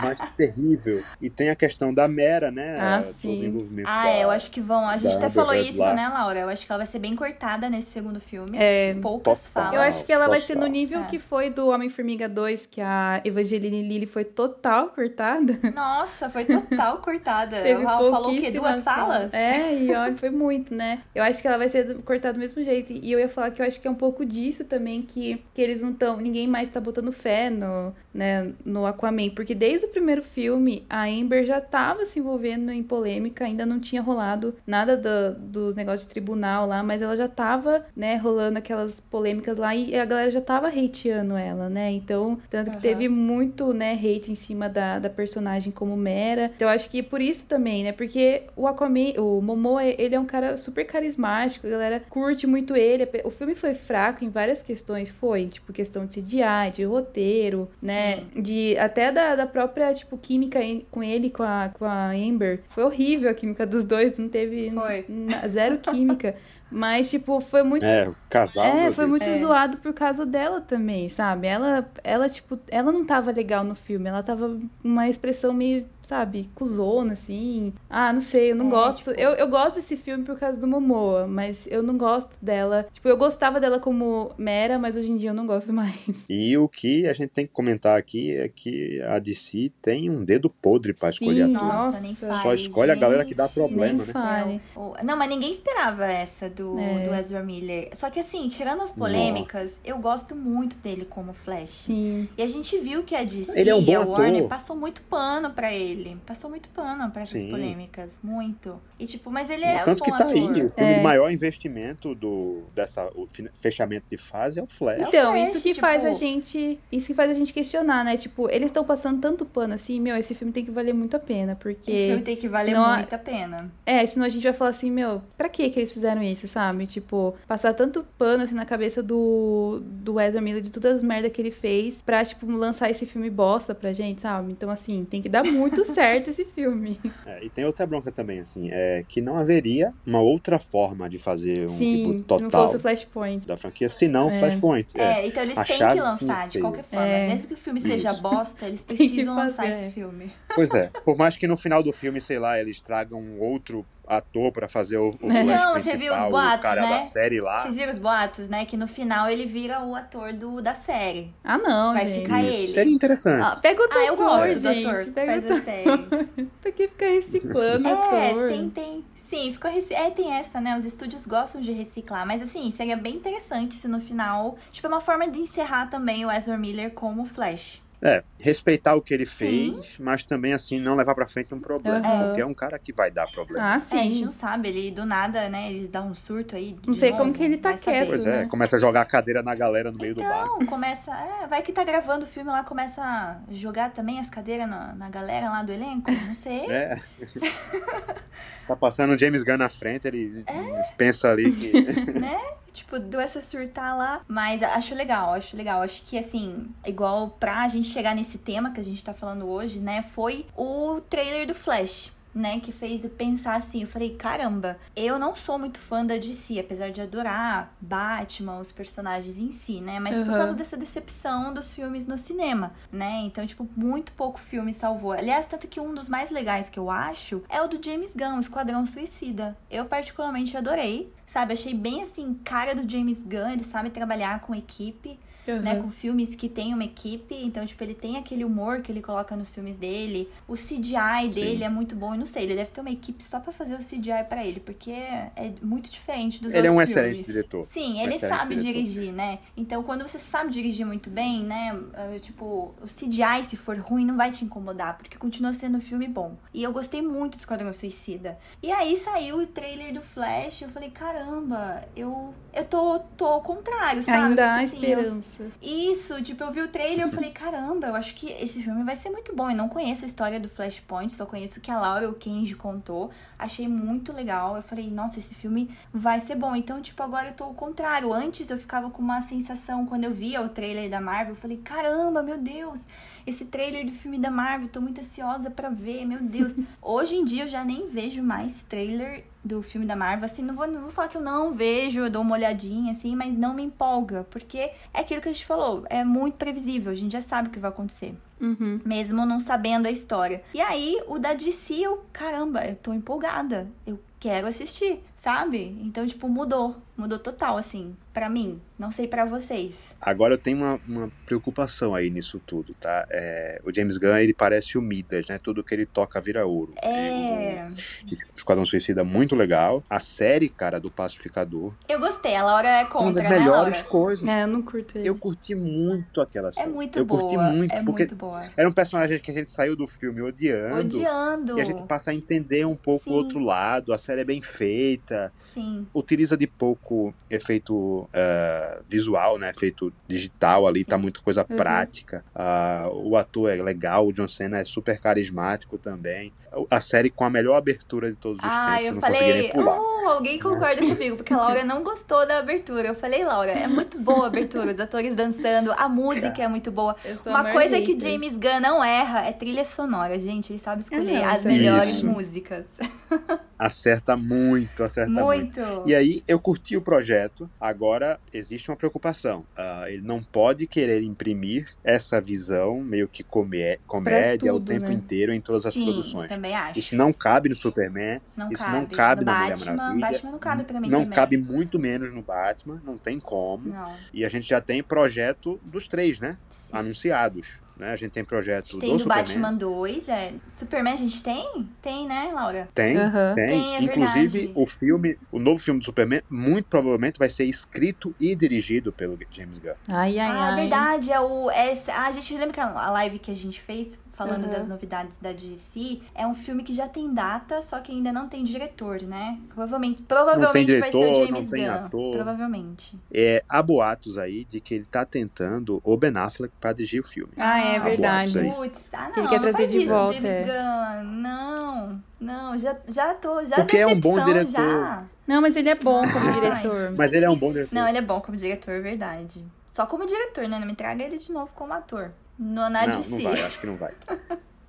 Mas terrível. E tem a questão da Mera, né? Ah, Todo sim. o envolvimento Ah, da- é, eu acho que vão. A gente até falou isso, lá. né, Laura? Eu acho que ela vai ser bem cortada nesse segundo filme. É, Poucas Total. falas. Eu acho que ela vai ser no Total. nível É. que foi do Homem-Formiga 2, que a Evangeline Lilly foi total cortada. Nossa, foi total cortada. Teve o Raul falou o quê? Duas falas? É, e olha, foi muito, né? Eu acho que ela vai ser cortada do mesmo jeito. E eu ia falar que eu acho que é um pouco disso também, que, que eles não estão. Ninguém mais tá botando fé no, né, no Aquaman. Porque desde o primeiro filme, a Amber já tava se envolvendo em polêmica, ainda não tinha rolado nada do- dos negócios de tribunal lá, mas ela já tava, né, rolando aquelas polêmicas lá e a galera já tava hateando ela, né? Então, tanto que Aham. teve muito, né, hate em cima da, da personagem como Mera. Então, eu acho que por isso também, né? Porque o Aquaman, o Momoa, ele é um cara super carismático, a galera curte muito ele. O filme foi fraco em várias questões, foi, tipo, questão de CGI, de roteiro, né? De até da, da própria, tipo, química com ele, com a, com a Amber. Foi horrível a química dos dois, não teve Foi. zero química. Mas, tipo, foi muito É, o casal. é, foi muito É. zoado por causa dela também, sabe? Ela, ela, tipo, ela não tava legal no filme, ela tava com uma expressão meio, sabe, cuzona, assim. Ah, não sei, eu não É, gosto. tipo- Eu, eu gosto desse filme por causa do Momoa, mas eu não gosto dela. Tipo, eu gostava dela como Mera, mas hoje em dia eu não gosto mais. E o que a gente tem que comentar aqui é que a DC tem um dedo podre pra escolher Sim, ator. Nossa, nem Só fale. Só escolhe a galera que dá gente. problema, Nem né? fale. Não, mas ninguém esperava essa do, É. do Ezra Miller. Só que assim, tirando as polêmicas, eu gosto muito dele como Flash. Sim. E a gente viu que a DC Ele é um e a bom Warner ator. passou muito pano pra ele. Passou muito pano pra essas Sim. polêmicas. Muito. E tipo, mas ele é Tanto um que tá ator. aí, o filme É. de maior investimento do dessa o fechamento de fase é o Flash. É o Então, Flash, isso que tipo- faz a gente. Isso que faz a gente questionar, né? Tipo, eles estão passando tanto pano assim, meu, esse filme tem que valer muito a pena. Porque. Esse filme tem que valer senão muito a pena. É, senão a gente vai falar assim, meu, pra que que eles fizeram isso, sabe? Tipo, passar tanto pano assim na cabeça do, do Ezra Miller de todas as merdas que ele fez pra, tipo, lançar esse filme bosta pra gente, sabe? Então, assim, tem que dar muito certo esse filme. É, e tem outra bronca também, assim, é que não haveria uma outra forma de fazer um Sim, reboot se não total fosse o Flashpoint. da franquia, senão É. Flashpoint. É. É, então eles têm que lançar que de qualquer forma. É. Mesmo que o filme seja Isso. bosta, eles precisam lançar esse filme. Pois é, por mais que no final do filme, sei lá, eles tragam um outro ator pra fazer o, o Não, você principal, viu os o boatos, cara né? da série lá. Vocês viram os boatos, né? Que no final ele vira o ator do, da série. Ah, não, Vai gente. ficar Isso, ele. Seria interessante. Ah, pega o Ah, eu ator, gosto do gente. ator que Pega faz o a ator. série. Pra que ficar reciclando É, ator? tem, tem. Sim, ficou rec... É, tem essa, né? Os estúdios gostam de reciclar. Mas assim, seria bem interessante se no final. Tipo, é uma forma de encerrar também o Ezra Miller como Flash. É, respeitar o que ele Sim. fez, mas também, assim, não levar pra frente um problema. Aham. Porque é um cara que vai dar problema. Ah, É, a gente sim. não sabe, ele do nada, né? Ele dá um surto aí. Não sei como novo, que ele tá quieto, Pois é, né? começa a jogar a cadeira na galera no meio do bar. Não, começa. É, vai que tá gravando o filme lá, começa a jogar também as cadeiras na, na galera lá do elenco. Não sei. É. tá passando o James Gunn na frente, ele É. pensa ali que. né? Tipo, deu essa surtar lá. Mas acho legal, acho legal. Acho que, assim, igual pra gente chegar nesse tema que a gente tá falando hoje, né? Foi o trailer do Flash. Né, que fez eu pensar assim, eu falei, caramba, eu não sou muito fã da DC, apesar de adorar Batman, os personagens em si, né? Mas por Uhum. causa dessa decepção dos filmes no cinema, né? Então, tipo, muito pouco filme salvou. Aliás, tanto que um dos mais legais que eu acho é o do James Gunn, o Esquadrão Suicida. Eu particularmente adorei, sabe? Achei bem assim, cara do James Gunn, ele sabe trabalhar com equipe, Uhum. né? Com filmes que tem uma equipe, então, tipo, ele tem aquele humor que ele coloca nos filmes dele. O CGI dele é muito bom, eu não sei, ele deve ter uma equipe só pra fazer o CGI pra ele, porque é muito diferente dos Ele é um outros excelente filmes. diretor. Sim, ele Excelente sabe diretor. dirigir, né? Então, quando você sabe dirigir muito bem, né? ah, Tipo, o CGI, se for ruim, não vai te incomodar, porque continua sendo um filme bom. E eu gostei muito do Esquadrão Suicida. E aí saiu o trailer do Flash, eu falei, caramba, eu, eu tô, tô ao contrário, sabe? Ainda há Porque, assim, eu- esperança. isso, tipo, eu vi o trailer e eu falei, caramba, eu acho que esse filme vai ser muito bom. Eu não conheço a história do Flashpoint, só conheço o que a Laura e o Kenji contou. Achei muito legal. Eu falei, nossa, esse filme vai ser bom. Então, tipo, agora eu tô ao contrário. Antes eu ficava com uma sensação, quando eu via o trailer da Marvel, eu falei, caramba, meu Deus, esse trailer do filme da Marvel, tô muito ansiosa pra ver, meu Deus. Hoje em dia eu já nem vejo mais trailer do filme da Marvel. Assim, não vou, não vou falar que eu não vejo, eu dou uma olhadinha, assim, mas não me empolga. Porque é aquilo que a gente falou, é muito previsível, a gente já sabe o que vai acontecer. Uhum. Mesmo não sabendo a história. E aí, o da DC, eu, caramba, eu tô empolgada. Eu quero assistir, sabe? Então, tipo, mudou. Mudou total, assim, para mim. Não sei para vocês. Agora eu tenho uma, uma preocupação aí nisso tudo, tá? É, o James Gunn, ele parece o Midas, né? Tudo que ele toca vira ouro. É. O Esquadrão Suicida muito legal. A série, cara, do Pacificador. Eu gostei, a Laura é contra, uma das né, melhores Laura? coisas. É, eu não curto ele. Eu curti muito aquela É série. muito eu boa. curti muito, é porque muito boa. era um personagem que a gente saiu do filme odiando. Odiando. E a gente passa a entender um pouco Sim. o outro lado. A série é bem feita. Sim. Utiliza de pouco efeito eh, visual, né? Efeito digital ali, Sim. tá muita coisa Uhum. prática. Ah, o ator é legal, o John Cena é super carismático também. A série com a melhor abertura de todos os Ah, tempos. eu não falei. nem pular. Oh, alguém concorda comigo, porque a Laura não gostou da abertura. Eu falei, Laura, é muito boa a abertura, os atores dançando, a música é muito boa. Uma coisa que o hater. James Gunn não erra é trilha sonora, gente. Ele sabe escolher não, as melhores Isso. músicas. Acerta muito, acerta muito. Muito. E aí, eu curti o projeto. Agora, existe uma preocupação. Ah, ele não pode querer imprimir essa visão, meio que comé comédia, o tudo, tempo né? inteiro em todas as Sim, produções. também acho. Isso não cabe no Superman, Não isso cabe. não cabe no na Mulher Batman, Maravilha. Batman não cabe pra mim não também. cabe muito menos no Batman, não tem como. Não. E a gente já tem projeto dos três, né? Sim. Anunciados. Né? A gente tem A projeto gente do tem do Superman. Batman 2, é. Superman a gente tem? Tem, né, Laura? Tem, Aham. tem. Tem, é Inclusive, verdade. o filme, o novo filme do Superman, muito provavelmente vai ser escrito e dirigido pelo James Gunn. Ai, ai, ah, ai. é verdade. É o. É, ah, a gente lembra que a live que a gente fez falando Uhum. das novidades da DC é um filme que já tem data, só que ainda não tem diretor, né? Provavelmente, provavelmente vai ser o diretor, James não tem Gunn. ator. Provavelmente. É, há boatos aí de que ele tá tentando o Ben Affleck pra dirigir o filme. Ah, é Ah, verdade. Putz, ah, não, Que ele quer não trazer de isso, volta, James é. Gunn. Não, não, já, já tô, já Porque é um bom diretor. Já. Não, mas ele é bom como diretor. Mas ele é um bom diretor. Não, ele é bom como diretor, é verdade. Só como diretor, né? Não me traga ele de novo como ator. No, na não, DC. não vai, acho que não vai.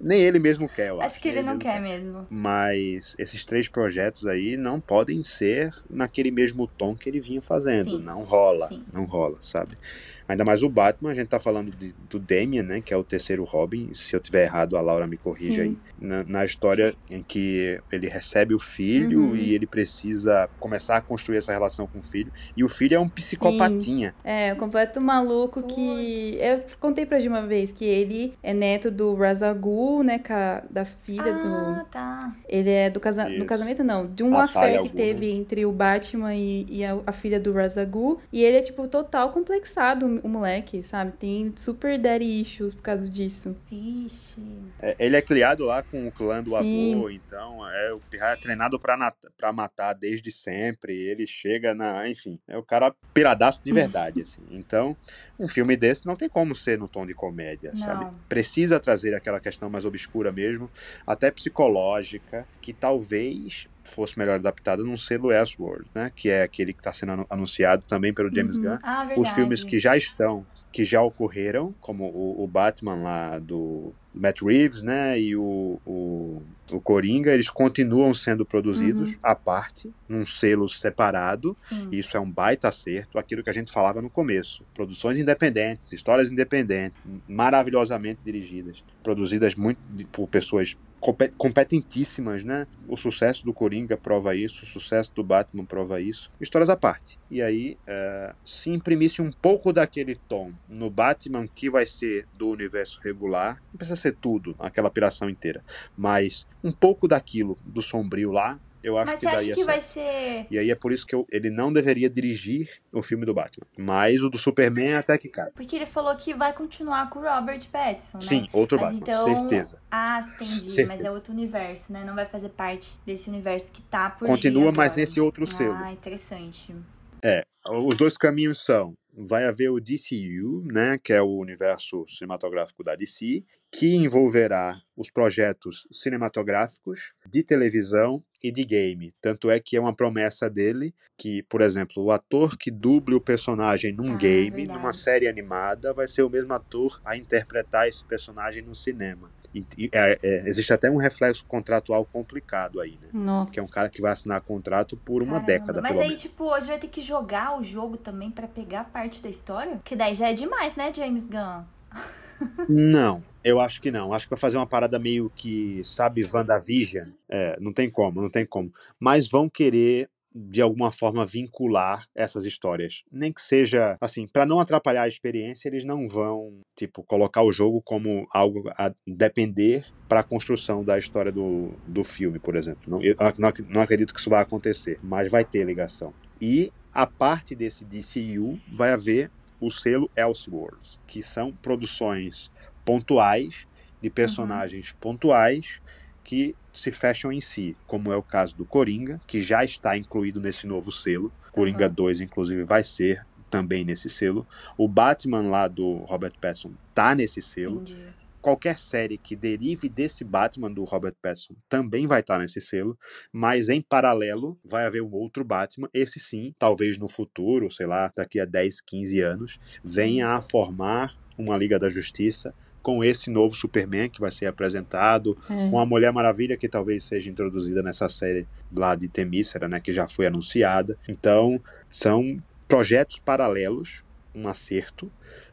Nem ele mesmo quer, eu acho. Acho que ele Nem não mesmo quer mesmo. Mas esses três projetos aí não podem ser naquele mesmo tom que ele vinha fazendo. Sim. Não rola, Sim. não rola, sabe? Ainda mais o Batman, a gente tá falando de- do Damian, né? Que é o terceiro Robin. Se eu tiver errado, a Laura me corrige Sim. aí. Na, na história em que ele recebe o filho Uhum. e ele precisa começar a construir essa relação com o filho. E o filho é um psicopatinha. É, um completo maluco que. Eu contei pra Gi uma vez que ele é neto do Razagul, né? ca- Da filha do. Ah, tá. Ele é do, casa... do Isso. casamento, não. De um A affair Ra's que teve entre o Batman e, e a, a filha do Razagul. E ele é, tipo, total complexado, o moleque, sabe? Tem super daddy issues por causa disso. Vixe. É, ele é criado lá com o clã do Sim. avô, então é, o- é treinado pra, pra matar desde sempre. Ele chega na. Enfim, é o cara piradaço de verdade, assim. Então, um filme desse não tem como ser no tom de comédia, Não. sabe? Precisa trazer aquela questão mais obscura mesmo, até psicológica, que talvez fosse melhor adaptada num selo Westworld, né? Que é aquele que está sendo anu- anunciado também pelo James Uhum. Gunn. Ah. Os filmes que já estão, que já ocorreram, como o, o Batman lá do Matt Reeves, né, e o, o, o Coringa, eles continuam sendo produzidos à parte, num selo separado. Sim. Isso é um baita acerto, aquilo que a gente falava no começo. Produções independentes, histórias independentes, maravilhosamente dirigidas, produzidas muito por pessoas competentíssimas, né? O sucesso do Coringa prova isso, o sucesso do Batman prova isso. Histórias à parte. E aí, é, se imprimisse um pouco daquele tom no Batman que vai ser do universo regular, não precisa ser tudo, aquela piração inteira, mas um pouco daquilo do sombrio lá, eu acho Mas que você daria acha que vai ser. E aí é por isso que eu- ele não deveria dirigir o filme do Batman. Mas o do Superman até que cabe. Porque ele falou que vai continuar com o Robert Pattinson, né? Sim, outro Mas Batman, então- certeza. Ah, entendi. Certeza. Mas é outro universo, né? Não vai fazer parte desse universo que tá por Continua, mas nesse outro selo. Ah, interessante. Os dois caminhos são: vai haver o DCU, né, que é o universo cinematográfico da DC, que envolverá os projetos cinematográficos, de televisão e de game. Tanto é que é uma promessa dele que, por exemplo, o ator que duble o personagem num Ah, game, verdade. numa série animada, vai ser o mesmo ator a interpretar esse personagem no cinema. E, e, é, é, existe até um reflexo contratual complicado aí, né? Nossa. Que é um cara que vai assinar contrato por uma Caramba. década, Mas pelo aí, menos. tipo, hoje vai ter que jogar o jogo também pra pegar parte da história? Que daí já é demais, né, James Gunn? Não, eu acho que não. Acho que vai fazer uma parada meio que, sabe, WandaVision. É, não tem como, não tem como. Mas vão querer, de alguma forma, vincular essas histórias. Nem que seja, assim, para não atrapalhar a experiência, eles não vão, tipo, colocar o jogo como algo a depender para a construção da história do, do filme, por exemplo. Não, eu não, não acredito que isso vai acontecer, mas vai ter ligação. E a parte desse DCU vai haver o selo Elseworlds, que são produções pontuais de personagens pontuais que se fecham em si, como é o caso do Coringa, que já está incluído nesse novo selo. Coringa Uhum. 2, inclusive, vai ser também nesse selo. O Batman lá do Robert Pattinson tá nesse selo. Entendi. Qualquer série que derive desse Batman do Robert Pattinson também vai estar nesse selo, mas em paralelo vai haver um outro Batman, esse sim, talvez no futuro, sei lá, daqui a 10, 15 anos, venha a formar uma Liga da Justiça com esse novo Superman que vai ser apresentado, É. com a Mulher Maravilha que talvez seja introduzida nessa série lá de Temícera, né, que já foi anunciada. Então, são projetos paralelos, um acerto,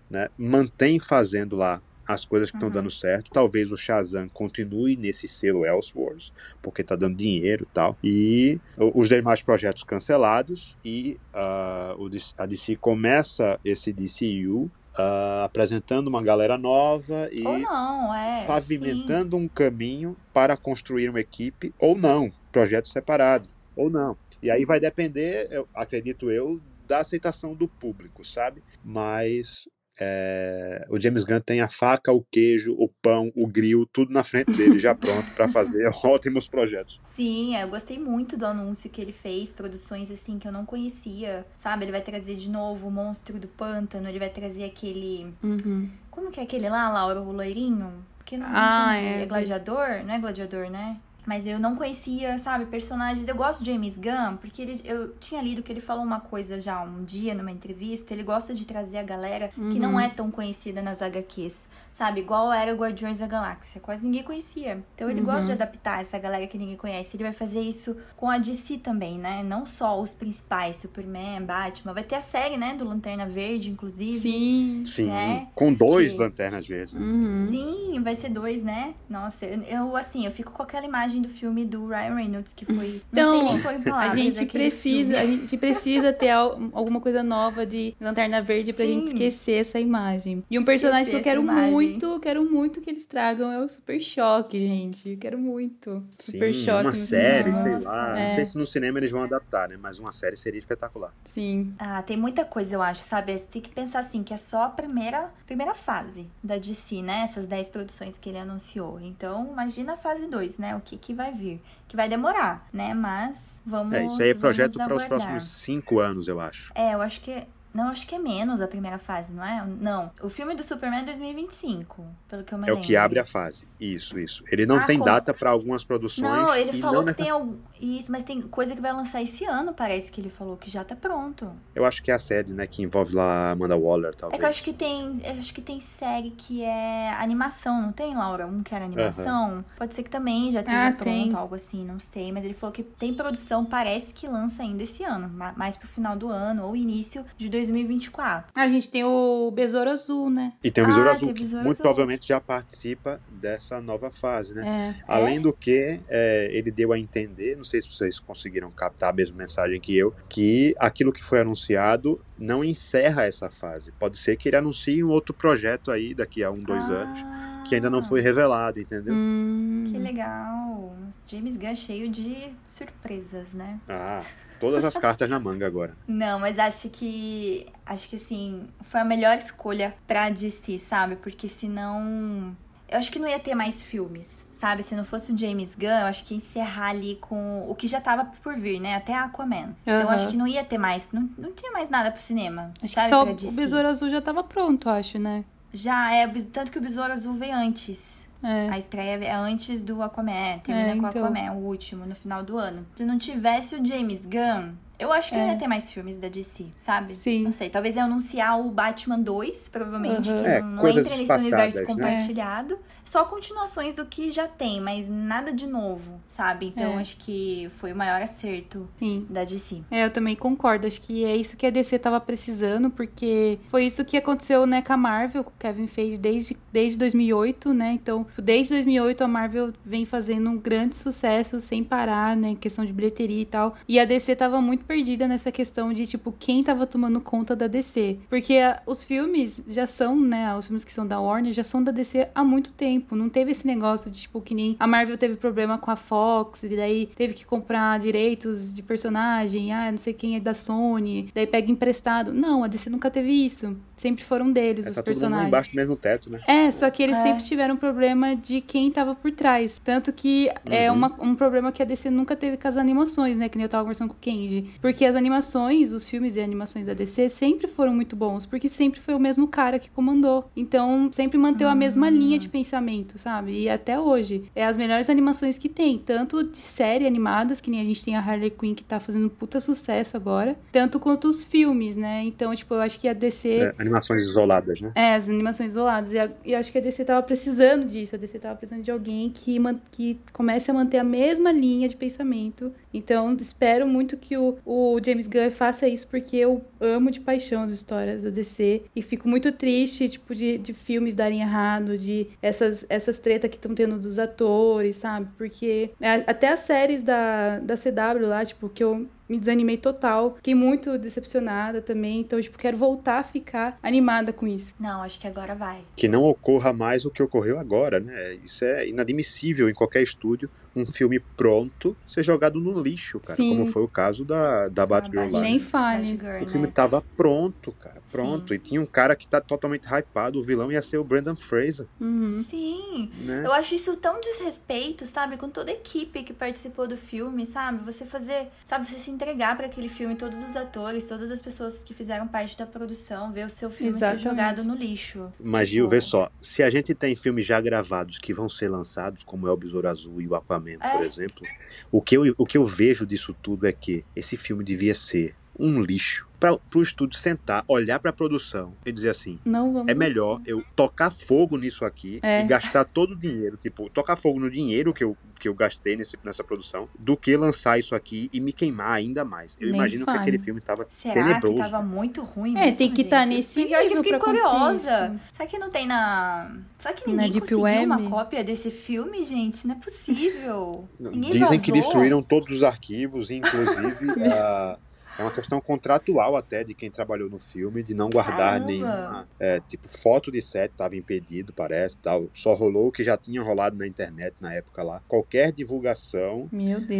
né? Mantém fazendo lá as coisas que estão Uhum. dando certo. Talvez o Shazam continue nesse selo Elseworlds, porque tá dando dinheiro e tal. E os demais projetos cancelados e ah, o DC a DC começa esse DCU ah, apresentando uma galera nova e Ou não, é. pavimentando um caminho para construir uma equipe ou não, projeto separado ou não. E aí vai depender, eu acredito eu, da aceitação do público, sabe? Mas é, o James Gunn tem a faca, o queijo, o pão, o grill, tudo na frente dele já pronto para fazer ótimos projetos. Sim, é, eu gostei muito do anúncio que ele fez, produções assim que eu não conhecia, sabe? Ele vai trazer de novo o Monstro do Pântano, ele vai trazer aquele. Uhum. Como que é aquele lá, Laura, o loirinho? Porque não, não Ah, sei, é. é gladiador? Não é gladiador, né? Mas eu não conhecia, sabe, personagens. Eu gosto de James Gunn, porque ele, eu tinha lido que ele falou uma coisa já um dia numa entrevista. Ele gosta de trazer a galera que Uhum. não é tão conhecida nas HQs. Sabe, igual era Guardiões da Galáxia. Quase ninguém conhecia. Então ele gosta Uhum. de adaptar essa galera que ninguém conhece. Ele vai fazer isso com a DC também, né? Não só os principais, Superman, Batman. Vai ter a série, né, do Lanterna Verde, inclusive. Sim. Sim, É, com dois que- lanternas verdes. Uhum. Sim, vai ser dois, né? Nossa, eu, eu, assim, eu fico com aquela imagem do filme do Ryan Reynolds, que foi. Então, não sei nem pôr em palavras. A gente precisa, filme. a gente precisa ter al- alguma coisa nova de Lanterna Verde pra Sim. gente esquecer essa imagem. E um personagem que eu Esquecer quero essa imagem. muito, quero muito que eles tragam é o Super Choque, gente. Eu quero muito. Super Sim, Choque uma série, cinema. sei lá. Não é. sei se no cinema eles vão adaptar, né? Mas uma série seria espetacular. Sim. Ah, tem muita coisa, eu acho, sabe? Você tem que pensar assim, que é só a primeira, primeira fase da DC, né? Essas 10 produções que ele anunciou. Então, imagina a fase 2, né? O que, que vai vir. Que vai demorar, né? Mas vamos. É, isso aí é projeto para os próximos cinco anos, eu acho. É, eu acho que. Não, acho que é menos a primeira fase, não é? Não. O filme do Superman é 2025, pelo que eu me É o lembro. que abre a fase. Isso, isso. Ele não Ah, tem como? data para algumas produções. Não, ele e falou não que tem necess- algum. Isso, mas tem coisa que vai lançar esse ano, parece que ele falou que já tá pronto. Eu acho que é a série, né? Que envolve lá a Amanda Waller, É talvez. que eu acho que tem. eu acho que tem série que é animação, não tem, Laura? Um que era animação? Pode ser que também já esteja Ah, pronto, tem. algo assim, não sei. Mas ele falou que tem produção, parece que lança ainda esse ano, ma- mais pro final do ano ou início de 2024. A gente tem o Besouro Azul, né? E tem o Besouro Ah, Azul, que Besouro muito Azul. provavelmente já participa dessa nova fase, né? É. Além do que, é, ele deu a entender, não sei se vocês conseguiram captar a mesma mensagem que eu, que aquilo que foi anunciado não encerra essa fase. Pode ser que ele anuncie um outro projeto aí daqui a um, dois Ah, anos, que ainda não foi revelado, entendeu? Hum. Que legal. James Gunn é cheio de surpresas, né? Ah, todas as cartas na manga agora. Não, mas acho que. Acho que assim, foi a melhor escolha pra DC, sabe? Porque senão. Eu acho que não ia ter mais filmes. Sabe, se não fosse o James Gunn, eu acho que ia encerrar ali com o que já tava por vir, né? Até Aquaman. Então eu acho que não ia ter mais, não, não tinha mais nada pro cinema. Acho sabe, que só pra o. Besouro Azul já tava pronto, acho, né? Já é, tanto que o Besouro Azul veio antes. É. A estreia é antes do Aquaman, termina É, com o então. Aquaman, o último, no final do ano. Se não tivesse o James Gunn, Eu acho que É. ia ter mais filmes da DC, sabe? Sim. Não sei, talvez iam anunciar o Batman 2, provavelmente, Uhum. que É, não, entra nesse passadas, universo né? compartilhado. Só continuações do que já tem, mas nada de novo, sabe? Então É. acho que foi o maior acerto Sim. da DC. É, eu também concordo. Acho que é isso que a DC tava precisando, porque foi isso que aconteceu, né, com a Marvel, com o Kevin Feige desde, desde 2008, né? Então, desde 2008 a Marvel vem fazendo um grande sucesso sem parar, né, em questão de bilheteria e tal. E a DC tava muito perdida nessa questão de, tipo, quem tava tomando conta da DC. Porque a- os filmes já são, né, os filmes que são da Warner já são da DC há muito tempo. Não teve esse negócio de, tipo, que nem a Marvel teve problema com a Fox, e daí teve que comprar direitos de personagem, ah, não sei quem é da Sony, daí pega emprestado. Não, a DC nunca teve isso. Sempre foram deles, É, os tá todo personagens. embaixo do mesmo teto, né? É, só que eles É. sempre tiveram problema de quem tava por trás. Tanto que é Uhum. uma- um problema que a DC nunca teve com as animações, né? Que nem eu tava conversando com o Kenji. Porque as animações, os filmes e animações da DC sempre foram muito bons, porque sempre foi o mesmo cara que comandou. Então, sempre manteve a mesma linha de pensamento, sabe? E até hoje. É as melhores animações que tem. Tanto de série animadas, que nem a gente tem a Harley Quinn, que tá fazendo um puta sucesso agora. Tanto quanto os filmes, né? Então, tipo, eu acho que a DC É, animações isoladas, né? é, as animações isoladas. E, a- e eu acho que a DC tava precisando disso. A DC tava precisando de alguém que, man- que comece a manter a mesma linha de pensamento. Então, espero muito que o, o James Gunn faça isso, porque eu amo de paixão as histórias da DC. E fico muito triste, tipo, de, de filmes darem errado, de essas, essas tretas que estão tendo dos atores, sabe? Porque até as séries da, da CW lá, tipo, que eu me desanimei total. Fiquei muito decepcionada também. Então, tipo, quero voltar a ficar animada com isso. Não, acho que agora vai. Que não ocorra mais o que ocorreu agora, né? Isso é inadmissível em qualquer estúdio. Um filme pronto ser jogado no lixo, cara. Sim. Como foi o caso da, da Batgirl lá. Nem né? fale. Batgirl, O filme né? tava pronto, cara. Pronto. Sim. E tinha um cara que tá totalmente hypado. O vilão ia ser o Brandon Fraser, Uhum. Sim, né? eu acho isso tão desrespeito, sabe? Com toda a equipe que participou do filme, sabe? Você fazer, sabe? Você se entregar pra aquele filme, todos os atores, todas as pessoas que fizeram parte da produção, ver o seu filme Exatamente. ser jogado no lixo. Mas, Tipo, Gil, vê só. Se a gente tem filmes já gravados que vão ser lançados, como é o Besouro Azul e o Aquaman, É. por exemplo, o que, eu, o que eu vejo disso tudo é que esse filme devia ser um lixo. Para o estúdio sentar, olhar para a produção e dizer assim: Não vamos. é melhor eu tocar fogo nisso aqui É. e gastar todo o dinheiro, tipo, tocar fogo no dinheiro que eu, que eu gastei nesse, nessa produção, do que lançar isso aqui e me queimar ainda mais. Eu Nem imagino fale. que aquele filme tava Será tenebroso. que tava muito ruim É, mesmo, tem que tá gente? nesse Pior que eu nível fiquei curiosa. Será que não tem na... Será que Na ninguém Deep conseguiu Web? uma cópia desse filme, gente? Não é possível. Ninguém Dizem que vazou? destruíram todos os arquivos, inclusive a- é uma questão contratual até de quem trabalhou no filme, de não guardar Caramba. nenhuma. é, tipo, foto de set estava impedido, parece, tal. Só rolou o que já tinha rolado na internet na época lá. Qualquer divulgação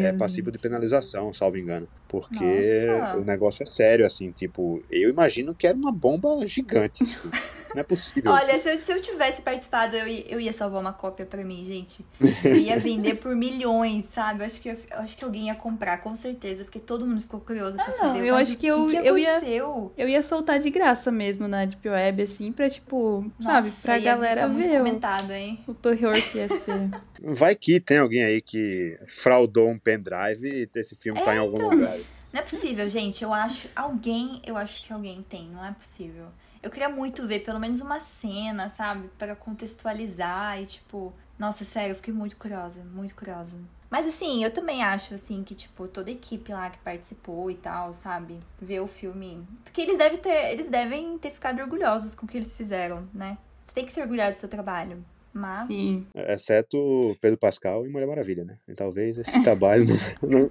é passível de penalização, salvo engano. Porque Nossa. o negócio é sério, assim, tipo, eu imagino que era uma bomba gigante isso. Não é possível. Olha, se eu, se eu tivesse participado, eu, ia- eu ia salvar uma cópia pra mim, gente. Eu ia vender por milhões, sabe? Eu acho que, eu, acho que alguém ia comprar, com certeza, porque todo mundo ficou curioso pra Ah, saber. não, eu acho que eu- que eu ia-? Eu ia soltar de graça mesmo na Deep Web, assim, pra, tipo, sabe, Nossa, pra ia galera ver o, comentado, hein? o terror que ia ser. Vai que tem alguém aí que fraudou um pendrive e esse filme tá em algum então. lugar. Não é possível, gente. Eu acho. Alguém. Eu acho que alguém tem. Não é possível. Eu queria muito ver pelo menos uma cena, sabe? Pra contextualizar e, tipo. Nossa, sério, eu fiquei muito curiosa. Muito curiosa. Mas assim, eu também acho, assim, que, tipo, toda a equipe lá que participou e tal, sabe? Ver o filme. Porque eles devem ter. Eles devem ter ficado orgulhosos com o que eles fizeram, né? Você tem que se orgulhar do seu trabalho. Mas. Sim. Exceto Pedro Pascal e Mulher Maravilha, né? E talvez esse trabalho não, não,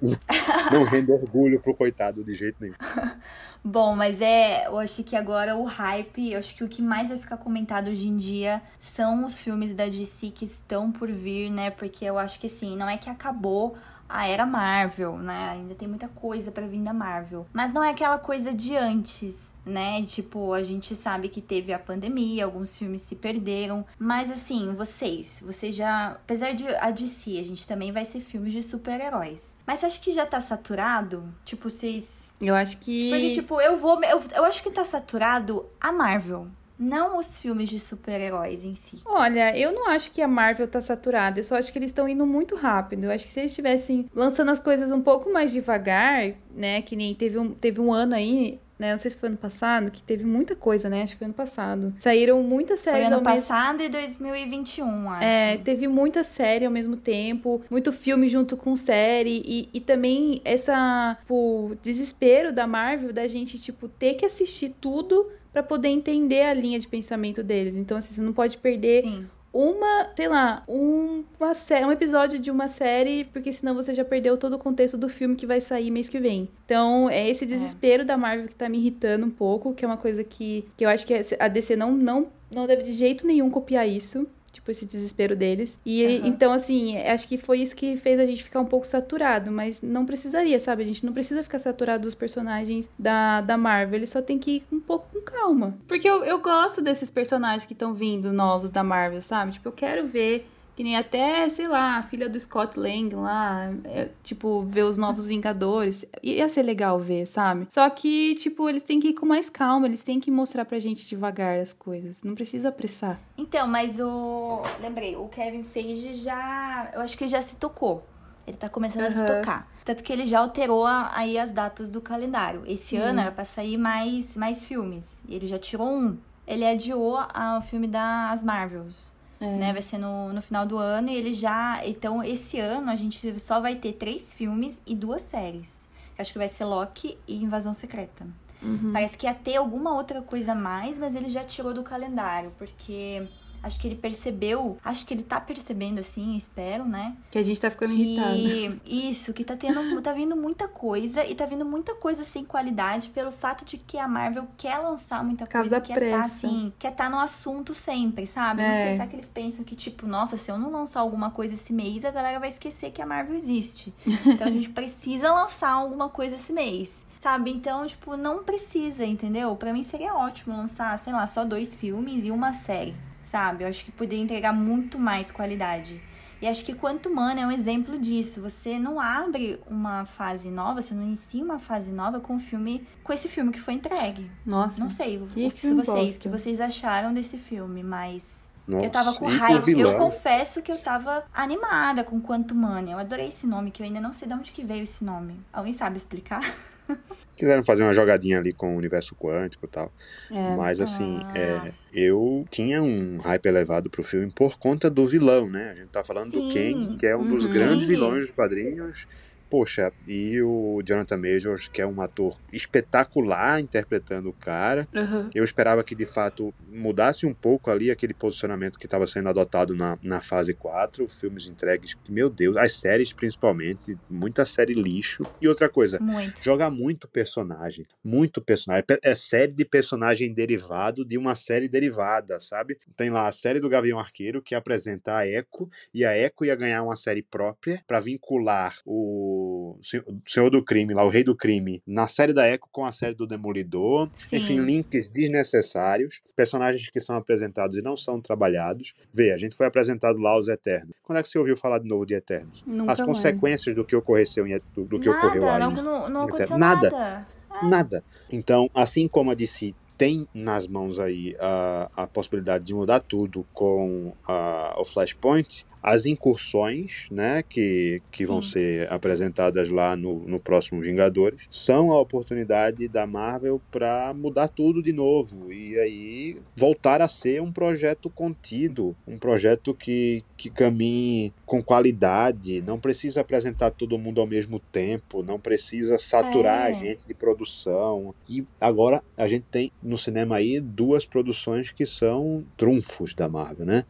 não renda orgulho pro coitado de jeito nenhum. Bom, mas é, eu acho que agora o hype, eu acho que o que mais vai ficar comentado hoje em dia são os filmes da DC que estão por vir, né? Porque eu acho que assim, não é que acabou a era Marvel, né? Ainda tem muita coisa pra vir da Marvel, mas não é aquela coisa de antes. Né? Tipo, a gente sabe que teve a pandemia, alguns filmes se perderam. Mas assim, vocês, vocês já. Apesar de a DC, a gente também vai ser filmes de super-heróis. Mas você acha que já tá saturado? Tipo, vocês Eu acho que. porque, tipo, eu vou. Eu, eu acho que tá saturado a Marvel. não os filmes de super-heróis em si. Olha, eu não acho que a Marvel tá saturada, eu só acho que eles estão indo muito rápido. Eu acho que se eles estivessem lançando as coisas um pouco mais devagar, né, que nem teve um, teve um ano aí, né? Não sei se foi ano passado, que teve muita coisa, né? Acho que foi ano passado. Saíram muitas séries Foi ano ao mesmo passado e 2021, acho. É, teve muita série ao mesmo tempo, muito filme junto com série, e, e também essa, tipo, desespero da Marvel da gente, tipo, ter que assistir tudo pra poder entender a linha de pensamento deles. Então, assim, você não pode perder Sim. Uma, sei lá, um, uma um episódio de uma série, porque senão você já perdeu todo o contexto do filme que vai sair mês que vem. Então, é esse desespero da Marvel que tá me irritando um pouco, que é uma coisa que, que eu acho que a DC não, não, não deve de jeito nenhum copiar isso. Tipo, esse desespero deles. E Aham. então, assim, acho que foi isso que fez a gente ficar um pouco saturado, mas não precisaria, sabe? A gente não precisa ficar saturado dos personagens da, da Marvel. Ele só tem que ir um pouco com calma. Porque eu, eu gosto desses personagens que estão vindo novos da Marvel, sabe? Tipo, eu quero ver. Que nem até, sei lá, a filha do Scott Lang lá, é, tipo, ver os novos Vingadores. Ia ser legal ver, sabe? Só que, tipo, eles têm que ir com mais calma, eles têm que mostrar pra gente devagar as coisas. Não precisa apressar. Então, mas o. Lembrei, o Kevin Feige já. Eu acho que ele já se tocou. Ele tá começando a se tocar. Tanto que ele já alterou a- aí as datas do calendário. Esse Sim. ano era pra sair mais, mais filmes. E ele já tirou um. Ele adiou o filme das Marvels. É. Né? Vai ser no, no final do ano. E ele já. Então, esse ano a gente só vai ter três filmes e duas séries. Acho que vai ser Loki e Invasão Secreta. Uhum. Parece que ia ter alguma outra coisa a mais, mas ele já tirou do calendário, porque acho que ele percebeu, acho que ele tá percebendo assim, espero, né? Que a gente tá ficando irritado. Que isso, que tá tendo, tá vindo muita coisa e tá vindo muita coisa sem qualidade pelo fato de que a Marvel quer lançar muita coisa, quer tá pressa. assim, quer tá no assunto sempre, sabe? Não É. sei, será que eles pensam que tipo, nossa, se eu não lançar alguma coisa esse mês, a galera vai esquecer que a Marvel existe. Então a gente precisa lançar alguma coisa esse mês. Sabe? Então, tipo, não precisa, entendeu? Pra mim seria ótimo lançar, sei lá, só dois filmes e uma série, sabe? Eu acho que poderia entregar muito mais qualidade. E acho que Quanto Mana é um exemplo disso. Você não abre uma fase nova, você não inicia uma fase nova com o filme, com esse filme que foi entregue. Nossa. Não sei o Que vocês, que vocês acharam desse filme, mas Nossa, eu tava com raiva. Eu confesso que eu tava animada com Quanto Mana. Eu adorei esse nome, que eu ainda não sei de onde que veio esse nome. Alguém sabe explicar? Quiseram fazer uma jogadinha ali com o universo quântico e tal. É. Mas assim, Ah. é, eu tinha um hype elevado pro filme por conta do vilão, né? A gente tá falando Sim. do Kang, que é um dos Uhum. grandes Kang. vilões dos quadrinhos. Poxa, e o Jonathan Majors, que é um ator espetacular interpretando o cara. Aham. Eu esperava que de fato mudasse um pouco ali aquele posicionamento que estava sendo adotado na, na fase 4, filmes entregues, que, meu Deus, as séries principalmente, muita série lixo. E outra coisa, Muito. joga muito personagem, muito personagem. Pe- É série de personagem derivado de uma série derivada, sabe? Tem lá a série do Gavião Arqueiro que apresenta a Echo e a Echo ia ganhar uma série própria para vincular o O Senhor do Crime, lá o Rei do Crime, na série da Echo com a série do Demolidor. Sim. Enfim, links desnecessários, personagens que são apresentados e não são trabalhados. Vê, a gente foi apresentado lá os Eternos. Quando é que você ouviu falar de novo de Eternos? Nunca As mais. consequências do que ocorreu em, do, do que nada, ocorreu aí. não, não, aconteceu Nada. nada. Nada. Então, assim como a DC tem nas mãos aí a, a possibilidade de mudar tudo com a, o Flashpoint, as incursões, né, que, que vão ser apresentadas lá no, no próximo Vingadores, são a oportunidade da Marvel para mudar tudo de novo e aí voltar a ser um projeto contido, um projeto que, que caminhe com qualidade, não precisa apresentar todo mundo ao mesmo tempo, não precisa saturar É. a gente de produção. E agora a gente tem no cinema aí duas produções que são trunfos da Marvel, né?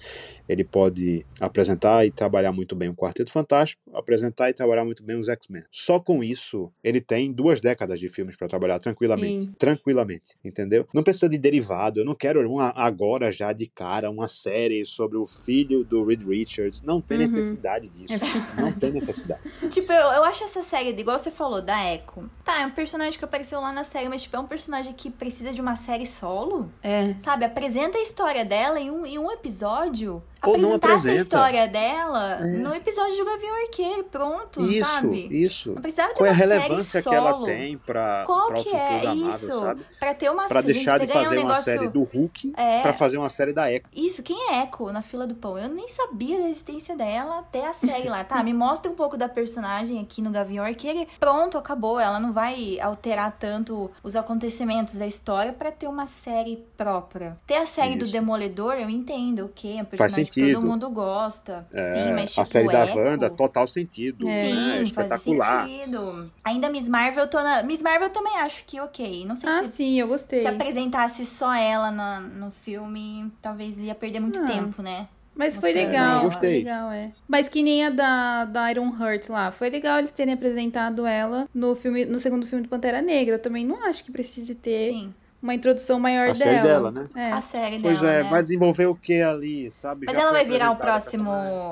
Ele pode apresentar e trabalhar muito bem o Quarteto Fantástico, apresentar e trabalhar muito bem os X-Men. Só com isso, ele tem duas décadas de filmes para trabalhar tranquilamente. Sim. Tranquilamente, entendeu? Não precisa de derivado. Eu não quero uma, agora já de cara uma série sobre o filho do Reed Richards. Não tem Uhum. necessidade disso. É Não tem necessidade. Tipo, eu, eu acho essa série, igual você falou, da Echo. Tá, é um personagem que apareceu lá na série, mas tipo, é um personagem que precisa de uma série solo? É. Sabe? Apresenta a história dela em um, em um episódio. Ou não apresentasse a apresenta. história dela É. no episódio do Gavião Arqueiro, pronto, Isso, sabe? isso. Não precisava ter Qual é a uma relevância que ela tem pra, Qual pra o que futuro é da Marvel, isso? sabe? Pra ter uma Pra deixar de fazer um uma negócio... série do Hulk É. pra fazer uma série da Echo. Isso, quem é Echo na fila do pão? Eu nem sabia da existência dela até a série lá. Tá, me mostra um pouco da personagem aqui no Gavião Arqueiro e pronto, acabou. Ela não vai alterar tanto os acontecimentos da história pra ter uma série própria. Ter a série do Isso. Demolidor, eu entendo, ok, é um Faz personagem sentido. todo mundo gosta. É, Sim, mas tipo, a série da Echo... Wanda, total sentido. É. Sim, né? faz espetacular. sentido. Ainda Miss Marvel, eu tô na... Miss Marvel eu também acho que ok. Não sei Ah, se sim, eu gostei. se apresentasse só ela na- no filme, talvez ia perder muito Ah. tempo, né? Mas foi Mostrando legal, foi Gostei. legal, é. Mas que nem a da, da Iron Heart lá. Foi legal eles terem apresentado ela no filme, no segundo filme do Pantera Negra. Eu também não acho que precise ter Sim, uma introdução maior A série dela. dela, né? É. a série Pois dela, é, né? vai desenvolver o que ali, sabe? Mas Já ela vai virar o próximo.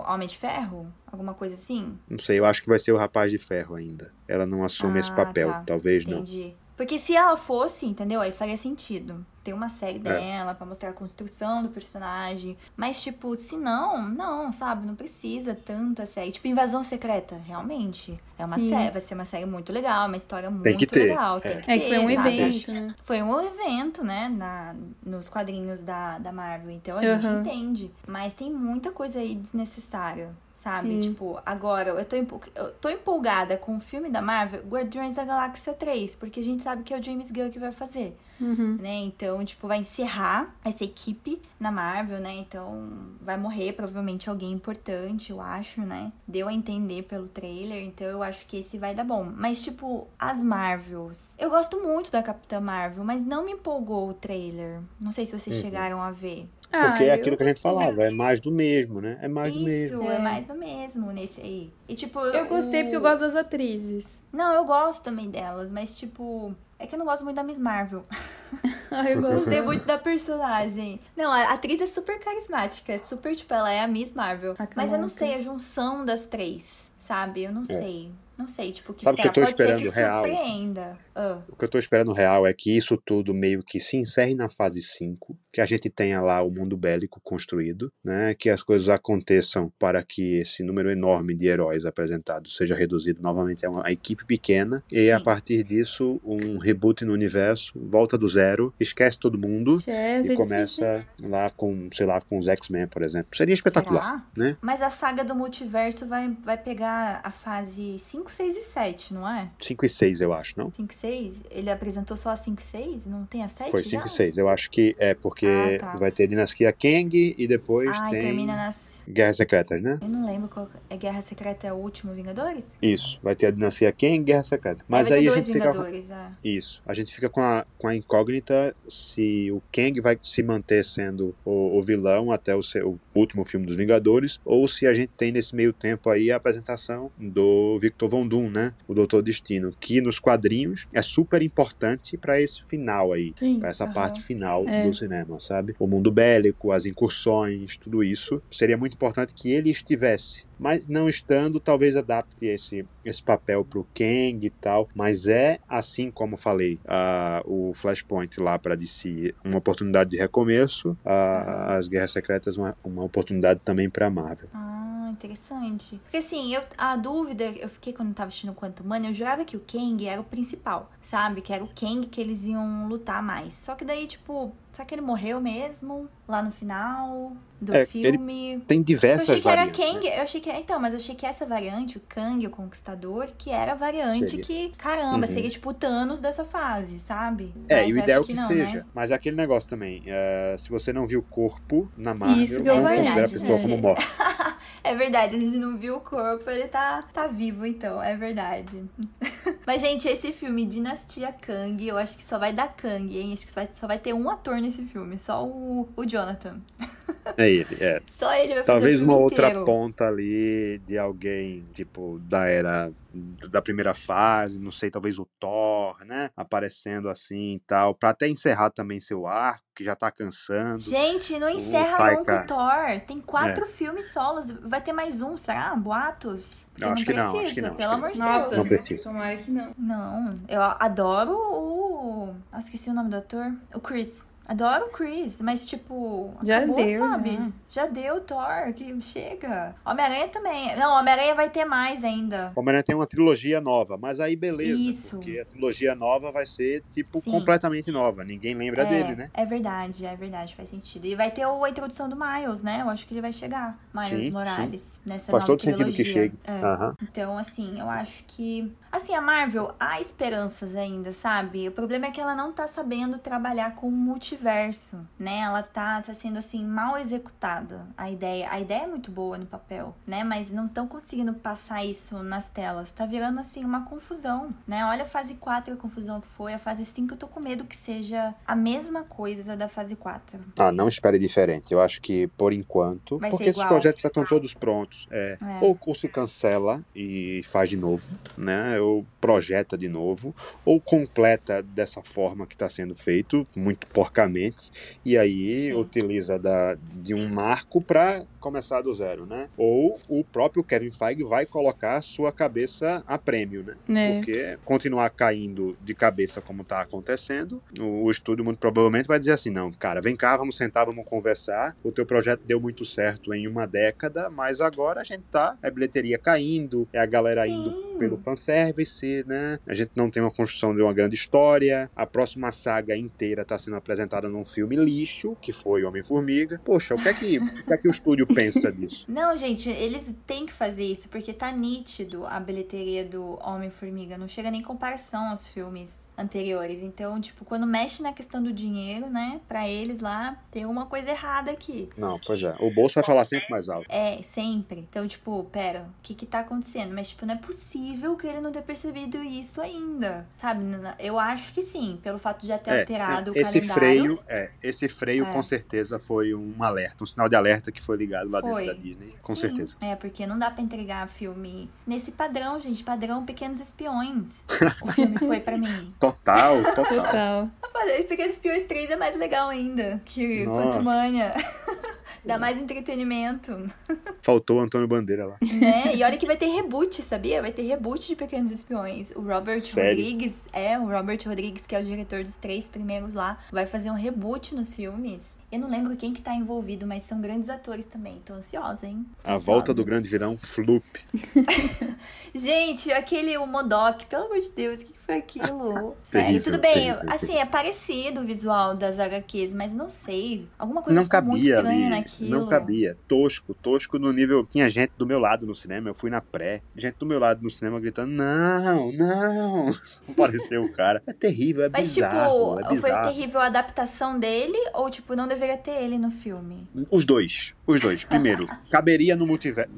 Homem de Ferro? Alguma coisa assim? Não sei, eu acho que vai ser o Rapaz de Ferro ainda. Ela não assume esse Ah, papel, tá. talvez não. Entendi. Porque se ela fosse, entendeu? Aí faria sentido. Ter uma É. série dela pra mostrar a construção do personagem. Mas, tipo, se não, não, sabe? Não precisa tanta série. Tipo, Invasão Secreta, realmente. É uma Sim. série, vai ser uma série muito legal, uma história muito Tem que ter, legal. é. Tem que É ter, que foi um sabe? evento, né? Foi um evento, né, na, nos quadrinhos da, da Marvel. Então a gente Aham. entende. Mas tem muita coisa aí desnecessária, sabe? Sim. Tipo, agora, eu tô, eu tô empolgada com o filme da Marvel, Guardiões da Galáxia 3, porque a gente sabe que é o James Gunn que vai fazer, Uhum. né? Então, tipo, vai encerrar essa equipe na Marvel, né? Então, vai morrer provavelmente alguém importante, eu acho, né? Deu a entender pelo trailer, então eu acho que esse vai dar bom. Mas, tipo, as Marvels. Eu gosto muito da Capitã Marvel, mas não me empolgou o trailer. Não sei se vocês Uhum. chegaram a ver. Porque Ah, é eu aquilo que a gente falava, é mais do mesmo, né? É mais do Isso, mesmo. é. É. mais do mesmo nesse aí. E, tipo, Eu gostei porque eu o- gosto das atrizes. Não, eu gosto também delas, mas, tipo. É que eu não gosto muito da Miss Marvel. Ah, eu gostei muito da personagem. Não, a atriz é super carismática. É super, tipo, ela é a Miss Marvel. A Mas eu não sei, a junção das três, sabe? Eu não sei. Não sei, tipo, o que É. Sabe o que eu tô Pode esperando que real? surpreenda. Ah, O que eu tô esperando real é que isso tudo meio que se encerre na fase 5, que a gente tenha lá o mundo bélico construído, né? Que as coisas aconteçam para que esse número enorme de heróis apresentados seja reduzido novamente a uma equipe pequena e a Sim. partir disso um reboot no universo, volta do zero, esquece todo mundo Chess, e é difícil. começa lá com, sei lá, com os X-Men, por exemplo. Seria espetacular, será? né? Mas a saga do multiverso vai, vai pegar a fase 5, 6 e 7, não é? 5 e 6, eu acho, não? 5 e 6? Ele apresentou só a 5 e 6? Não tem a 7 Foi já? 5 e 6. Eu acho que é porque Ah, tá. vai ter Dinastia Kang e depois Ai, tem termina nas... Guerras Secretas, né? Eu não lembro qual... É Guerra Secreta é o último Vingadores? Isso, vai ter a Dinastia Kang e Guerra Secreta. Mas é, aí a gente fica. Vingadores, é. Isso, a gente fica com a, com a incógnita se o Kang vai se manter sendo o, o vilão até o, seu, o último filme dos Vingadores, ou se a gente tem nesse meio tempo aí a apresentação do Victor Von Doom, né? O Doutor Destino, que nos quadrinhos é super importante para esse final aí. Pra essa Aham. parte final É. do cinema, sabe? O mundo bélico, as incursões, tudo isso. Seria muito importante que ele estivesse. Mas não estando, talvez adapte esse, esse papel pro Kang e tal. Mas é, assim como falei, ah, o Flashpoint lá para DC, uma oportunidade de recomeço. ah, as Guerras Secretas, uma, uma oportunidade também pra Marvel. Ah, interessante. Porque assim, eu, a dúvida, eu fiquei quando eu tava assistindo o Quantum Mania, eu jurava que o Kang era o principal, sabe? Que era o Kang que eles iam lutar mais. Só que daí, tipo, será que ele morreu mesmo? Lá no final do É, ele filme? Tem Eu diversas achei que era variantes, Kang, né? eu achei que então, mas eu achei que essa variante, o Kang, o Conquistador, que era a variante Seria. que, caramba, Uhum. seria tipo o Thanos dessa fase, sabe? É, Mas e o ideal que, não, seja. né? Mas aquele negócio também, é, se você não viu o corpo na Marvel, Isso que eu não considera a pessoa como morta. É verdade, a gente não viu o corpo, ele tá, tá vivo então, é verdade. Mas, gente, esse filme, Dinastia Kang, eu acho que só vai dar Kang, hein? Acho que só vai, só vai ter um ator nesse filme, só o, o Jonathan. É ele, é. Só ele vai fazer Talvez uma outra inteiro. ponta ali de alguém, tipo, da era da primeira fase, não sei, talvez o Thor, né? Aparecendo assim e tal, pra até encerrar também seu arco, que já tá cansando. Gente, não encerra Taika. não com o Thor. Tem quatro filmes solos. Vai ter mais um, será? Boatos? Eu acho que não, acho que não, Pelo amor de Nossa, Deus. Não precisa. tomara que não. Não, eu adoro o. Ah, esqueci o nome do ator. O Chris. Adoro o Chris, mas tipo, Já acabou, deu, sabe? já. Já deu Thor, que chega. Homem-Aranha também. Não, Homem-Aranha vai ter mais ainda. Homem-Aranha tem uma trilogia nova, mas aí beleza. Isso. Porque a trilogia nova vai ser, tipo, Sim. completamente nova. Ninguém lembra é, dele, né? É verdade, é verdade, faz sentido. E vai ter o- a introdução do Miles, né? Eu acho que ele vai chegar. Miles Sim, Morales, nessa Faz nova todo sentido trilogia. que chegue. É. Aham. Então, assim, eu acho que. Assim, a Marvel, há esperanças ainda, sabe? O problema é que ela não tá sabendo trabalhar com o multiverso, né? Ela tá, tá sendo, assim, mal executada a ideia. A ideia é muito boa no papel, né? Mas não estão conseguindo passar isso nas telas. Tá virando, assim, uma confusão, né? Olha a fase 4, a confusão que foi. A fase 5, eu tô com medo que seja a mesma coisa da fase 4. Ah, não espere diferente. Eu acho que, por enquanto, Vai porque esses projetos já estão todos prontos. É, É. Ou, ou se cancela e faz de novo, né? Ou projeta de novo, ou completa dessa forma que está sendo feito, muito e aí utiliza da, de um marco para começar do zero, né? Ou o próprio Kevin Feige vai colocar sua cabeça a prêmio, né? né? Porque continuar caindo de cabeça como está acontecendo, o, o estúdio muito provavelmente vai dizer assim: não, cara, vem cá, vamos sentar, vamos conversar. O teu projeto deu muito certo em uma década, mas agora a gente tá, é bilheteria caindo, é a galera Sim. indo pelo fanservice, né? A gente não tem uma construção de uma grande história. A próxima saga inteira está sendo apresentada num filme lixo, que foi Homem-Formiga. Poxa, o que é que o, que é que o estúdio pensa disso? Não, gente, eles têm que fazer isso, porque tá nítido a bilheteria do Homem-Formiga. Não chega nem em comparação aos filmes anteriores. Então, tipo, quando mexe na questão do dinheiro, né? Pra eles lá, tem alguma coisa errada aqui. Não, pois é. O bolso vai falar sempre mais alto. É, sempre. Então, tipo, pera, o que que tá acontecendo? Mas, tipo, não é possível que ele não tenha percebido isso ainda, sabe? Eu acho que sim, pelo fato de já ter É, alterado o esse calendário. freio, é, esse freio É. com certeza foi um alerta, um sinal de alerta que foi ligado lá Foi. dentro da Disney, com Sim, certeza. É, porque não dá pra entregar filme nesse padrão, gente. Padrão Pequenos Espiões. o filme foi pra mim. Total, total. Total. Pequenos Espiões 3 é mais legal ainda que Manha. Dá mais entretenimento, Faltou o Antônio Bandeira lá. né? E olha que vai ter reboot, sabia? Vai ter reboot de Pequenos Espiões. O Robert Sério? Rodrigues, é, o Robert Rodrigues, que é o diretor dos três primeiros lá, vai fazer um reboot nos filmes. Eu não lembro quem que tá envolvido, mas são grandes atores também. Tô ansiosa, hein? Tô A ansiosa. volta do grande vilão, Floop. Gente, aquele o Modok, pelo amor de Deus, o que que foi aquilo? Sério, Terrível, tudo bem, terrível, assim, é parecido o visual das HQs, mas não sei. Alguma coisa Não ficou muito cabia estranha ali, naquilo. não cabia. Tosco, tosco no nível. Tinha gente do meu lado no cinema, eu fui na pré. Gente do meu lado no cinema gritando: Não, não. Não pareceu o cara. É terrível, é Mas, bizarro. tipo, é foi bizarro. terrível a adaptação dele ou, tipo, não deveria ter ele no filme? Os dois. Os dois. Primeiro, caberia no multiverso.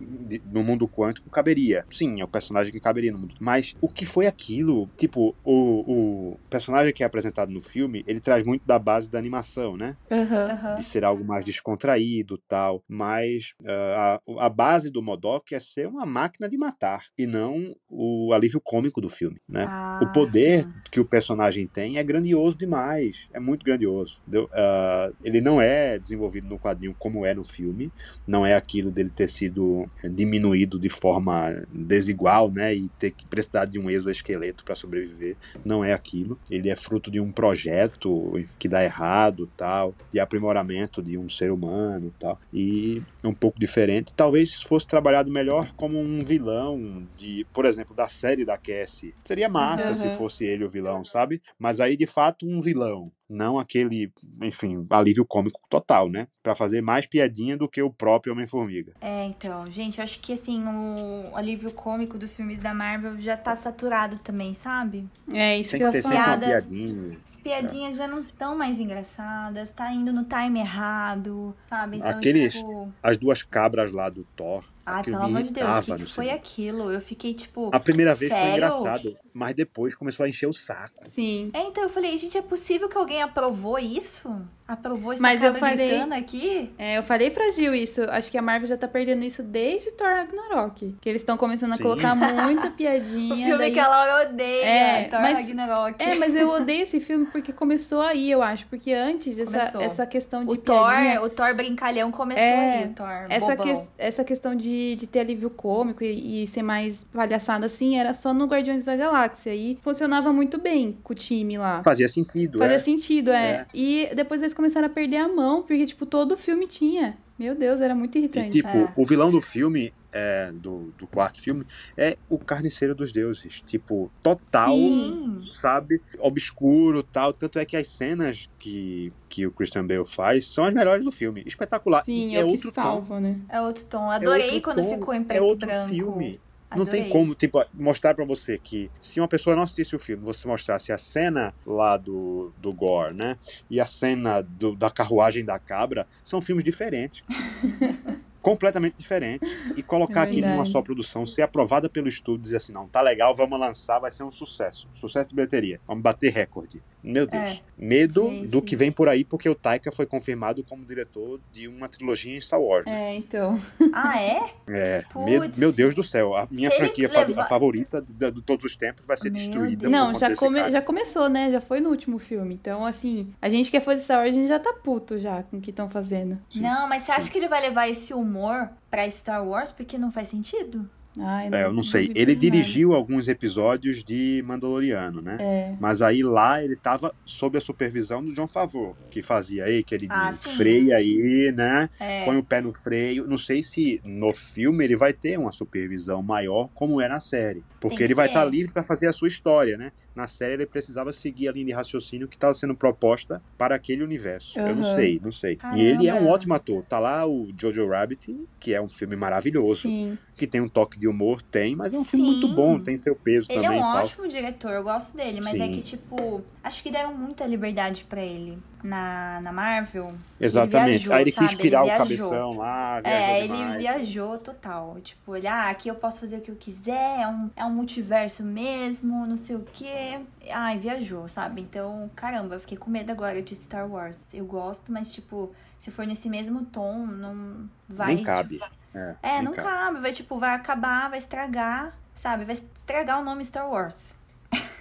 No mundo quântico, caberia. Sim, é o personagem que caberia no mundo. Mas o que foi aquilo? Tipo, o, o personagem que é apresentado no filme, ele traz muito da base da animação, né? Aham. De ser algo mais descontraído tal. Mas ah, a, a base do Modok é ser uma máquina de matar. E não o alívio cômico do filme, né? Ah, O poder sim. que o personagem tem é grandioso demais. É muito grandioso. entendeu? Ah, ele não é desenvolvido no quadrinho como é no filme. Não é aquilo dele ter sido eh, diminuído de forma desigual, né? E ter que precisar de um exoesqueleto para sobreviver. Não é aquilo. Ele é fruto de um projeto que dá errado, tal, de aprimoramento de um ser humano, tal. E é um pouco diferente. Talvez fosse trabalhado melhor como um vilão de, por exemplo, da série da Cassie. Seria massa Uhum. se fosse ele o vilão, sabe? Mas aí de fato um vilão, não aquele, enfim, alívio cômico total, né? Pra fazer mais piadinha do que o próprio Homem-Formiga. É, então, gente, eu acho que, assim, o alívio cômico dos filmes da Marvel já tá saturado também, sabe? É isso Tem que eu que ter falar. uma piadas- piadinha. As piadinhas já não estão mais engraçadas, tá indo no time errado, sabe? Então, Aqueles- tipo... As duas cabras lá do Thor. Ai, aquilo pelo amor de Deus, o que, que foi aquilo? Eu fiquei, tipo... A primeira vez foi Sério? engraçado, mas depois começou a encher o saco. Sim. É, então eu falei, gente, é possível que alguém aprovou isso? Aprovou essa Mas eu falei- gritando aqui? É, eu falei pra Gil isso. Acho que a Marvel já tá perdendo isso desde Thor Ragnarok. Que eles estão começando a Sim. colocar muita O piadinha. filme daí- que ela odeia, É, Thor mas- Ragnarok. É, mas eu odeio esse filme porque começou aí, eu acho. Porque antes, essa, Começou. essa questão de O Thor, piadinha- o Thor brincalhão começou É, aí, o Thor essa, bobão. que- essa questão de, de ter alívio cômico e, e ser mais palhaçada assim era só no Guardiões da Galáxia. E funcionava muito bem com o time lá. Fazia sentido, Fazia é. sentido, é. É. E depois eles começaram a perder a mão, porque, tipo, todo filme tinha. Meu Deus, era muito E, irritante. tipo, É. o vilão do filme, é, do, do quarto filme, é o carniceiro dos deuses. Tipo, total, Sim. sabe? Obscuro tal. Tanto é que as cenas que, que o Christian Bale faz são as melhores do filme. Espetacular. Sim, E é, o outro que tom. salva, né? É outro tom. Adorei outro quando tom, ficou em É preto e outro branco. filme. Não tem Adorei. como, tipo, mostrar pra você que se uma pessoa não assistisse o filme, você mostrasse a cena lá do, do Gore, né? E a cena do- da carruagem da cabra, são filmes diferentes. completamente diferentes. E colocar É aquilo numa só produção, ser aprovada pelo estúdio, dizer assim, não, tá legal, vamos lançar, vai ser um sucesso. Sucesso de bilheteria. Vamos bater recorde. Meu Deus. É. Medo Gente. do que vem por aí, porque o Taika foi confirmado como diretor de uma trilogia em Star Wars. né? É, então. Ah, é? É, Putz. meu, meu Deus do céu. A minha Se franquia fa- levar- a favorita de, de todos os tempos vai ser Meu destruída. Deus. Não, já, come- já começou, né? Já foi no último filme. Então, assim, a gente que é fã de Star Wars, a gente já tá puto já com o que estão fazendo. Sim. Não, mas você Sim. acha que ele vai levar esse humor pra Star Wars? Porque não faz sentido. Ai, É, eu não sei. Ele nada. dirigiu alguns episódios de Mandaloriano, né? É. Mas aí lá ele tava sob a supervisão do John Favreau, que fazia aí aquele Ah, de sim. freia aí, né? É. Põe o pé no freio. Não sei se no filme ele vai ter uma supervisão maior, como é na série. Porque que ele vai estar livre para fazer a sua história, né? Na série ele precisava seguir a linha de raciocínio que estava sendo proposta para aquele universo. Eu não sei, não sei. E ele é um Caramba. ótimo ator. Tá lá o Jojo Rabbit, que é um filme maravilhoso, Sim. que tem um toque de humor, tem, mas é um filme Sim. muito bom, tem seu peso Ele também é um tal. ótimo diretor, eu gosto dele, mas é Sim. que, tipo, acho que deram muita liberdade pra ele na, na Marvel. Exatamente. viajou, aí ele quis sabe? pirar Ele o viajou. cabeção lá, É, ele demais. viajou total. Tipo, ele, ah, aqui eu posso fazer o que eu quiser, é um, é um multiverso mesmo, não sei o quê. Ai, viajou, sabe? Então, caramba, eu fiquei com medo agora de Star Wars. Eu gosto, mas, tipo, se for nesse mesmo tom, não vai. Nem cabe. tipo, É, É, nem não cabe. cabe. Vai, tipo, vai acabar, vai estragar, sabe? Vai estragar o nome Star Wars.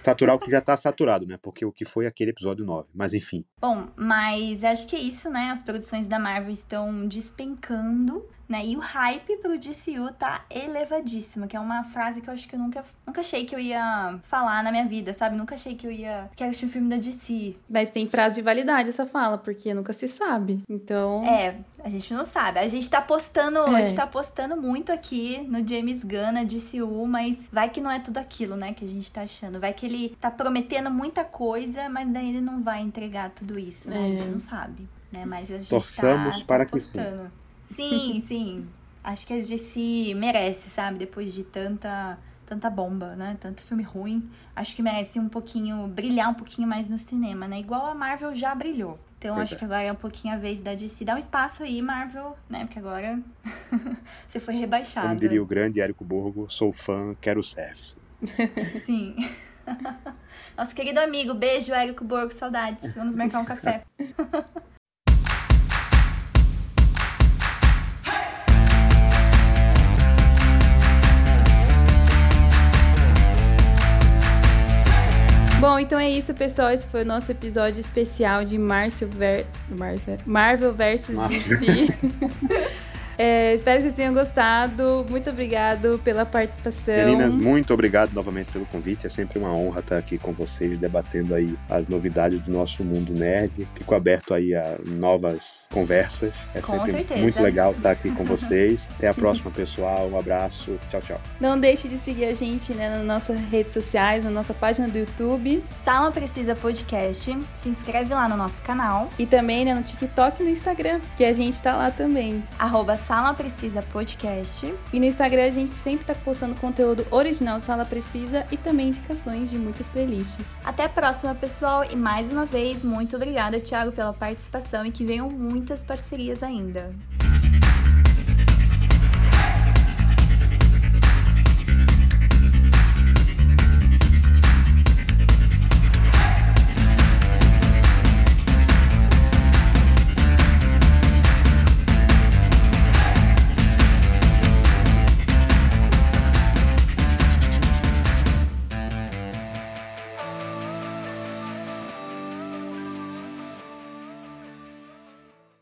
Saturar o que já tá saturado, né? Porque o que foi aquele episódio 9. Mas enfim. Bom, mas acho que é isso, né? As produções da Marvel estão despencando, né? E o hype pro DCU tá elevadíssimo, que é uma frase que eu acho que eu nunca, nunca achei que eu ia falar na minha vida, sabe? Nunca achei que eu ia quero assistir um filme da DC. Mas tem prazo de validade essa fala, porque nunca se sabe. Então. É, a gente não sabe. A gente tá postando, É. a gente tá postando muito aqui no James Gunn, na DCU, mas vai que não é tudo aquilo, né, que a gente tá achando. Vai que ele tá prometendo muita coisa, mas daí ele não vai entregar tudo isso, né? A É. gente não sabe, né? Mas a gente Torçamos tá, para tá que sim. Sim, sim. Acho que a DC merece, sabe? Depois de tanta tanta bomba, né? Tanto filme ruim. Acho que merece um pouquinho, brilhar um pouquinho mais no cinema, né? Igual a Marvel já brilhou. Então Pois acho é. que agora é um pouquinho a vez da DC. Dá um espaço aí, Marvel, né? Porque agora você foi rebaixado. Como diria o grande Érico Borgo, sou fã, quero service. Sim. Nosso querido amigo, beijo, Érico Borgo, saudades. Vamos marcar um café. Bom, então é isso, pessoal. Esse foi o nosso episódio especial de Marcio ver... Marcio- Marvel vs Marvel. DC. É, espero que vocês tenham gostado. Muito obrigado pela participação. Meninas, muito obrigado novamente pelo convite. É sempre uma honra estar aqui com vocês, debatendo aí as novidades do nosso mundo nerd. Fico aberto aí a novas conversas. É Com sempre certeza. muito legal estar aqui com vocês. Até a próxima, pessoal. Um abraço. Tchau, tchau. Não deixe de seguir a gente né, nas nossas redes sociais, na nossa página do YouTube Sala Precisa Podcast. Se inscreve lá no nosso canal. e também né, no TikTok e no Instagram, que a gente tá lá também. Arroba Sala Precisa Podcast. E no Instagram a gente sempre tá postando conteúdo original Sala Precisa e também indicações de muitas playlists. Até a próxima, pessoal. E mais uma vez, muito obrigada, Thiago, pela participação e que venham muitas parcerias ainda.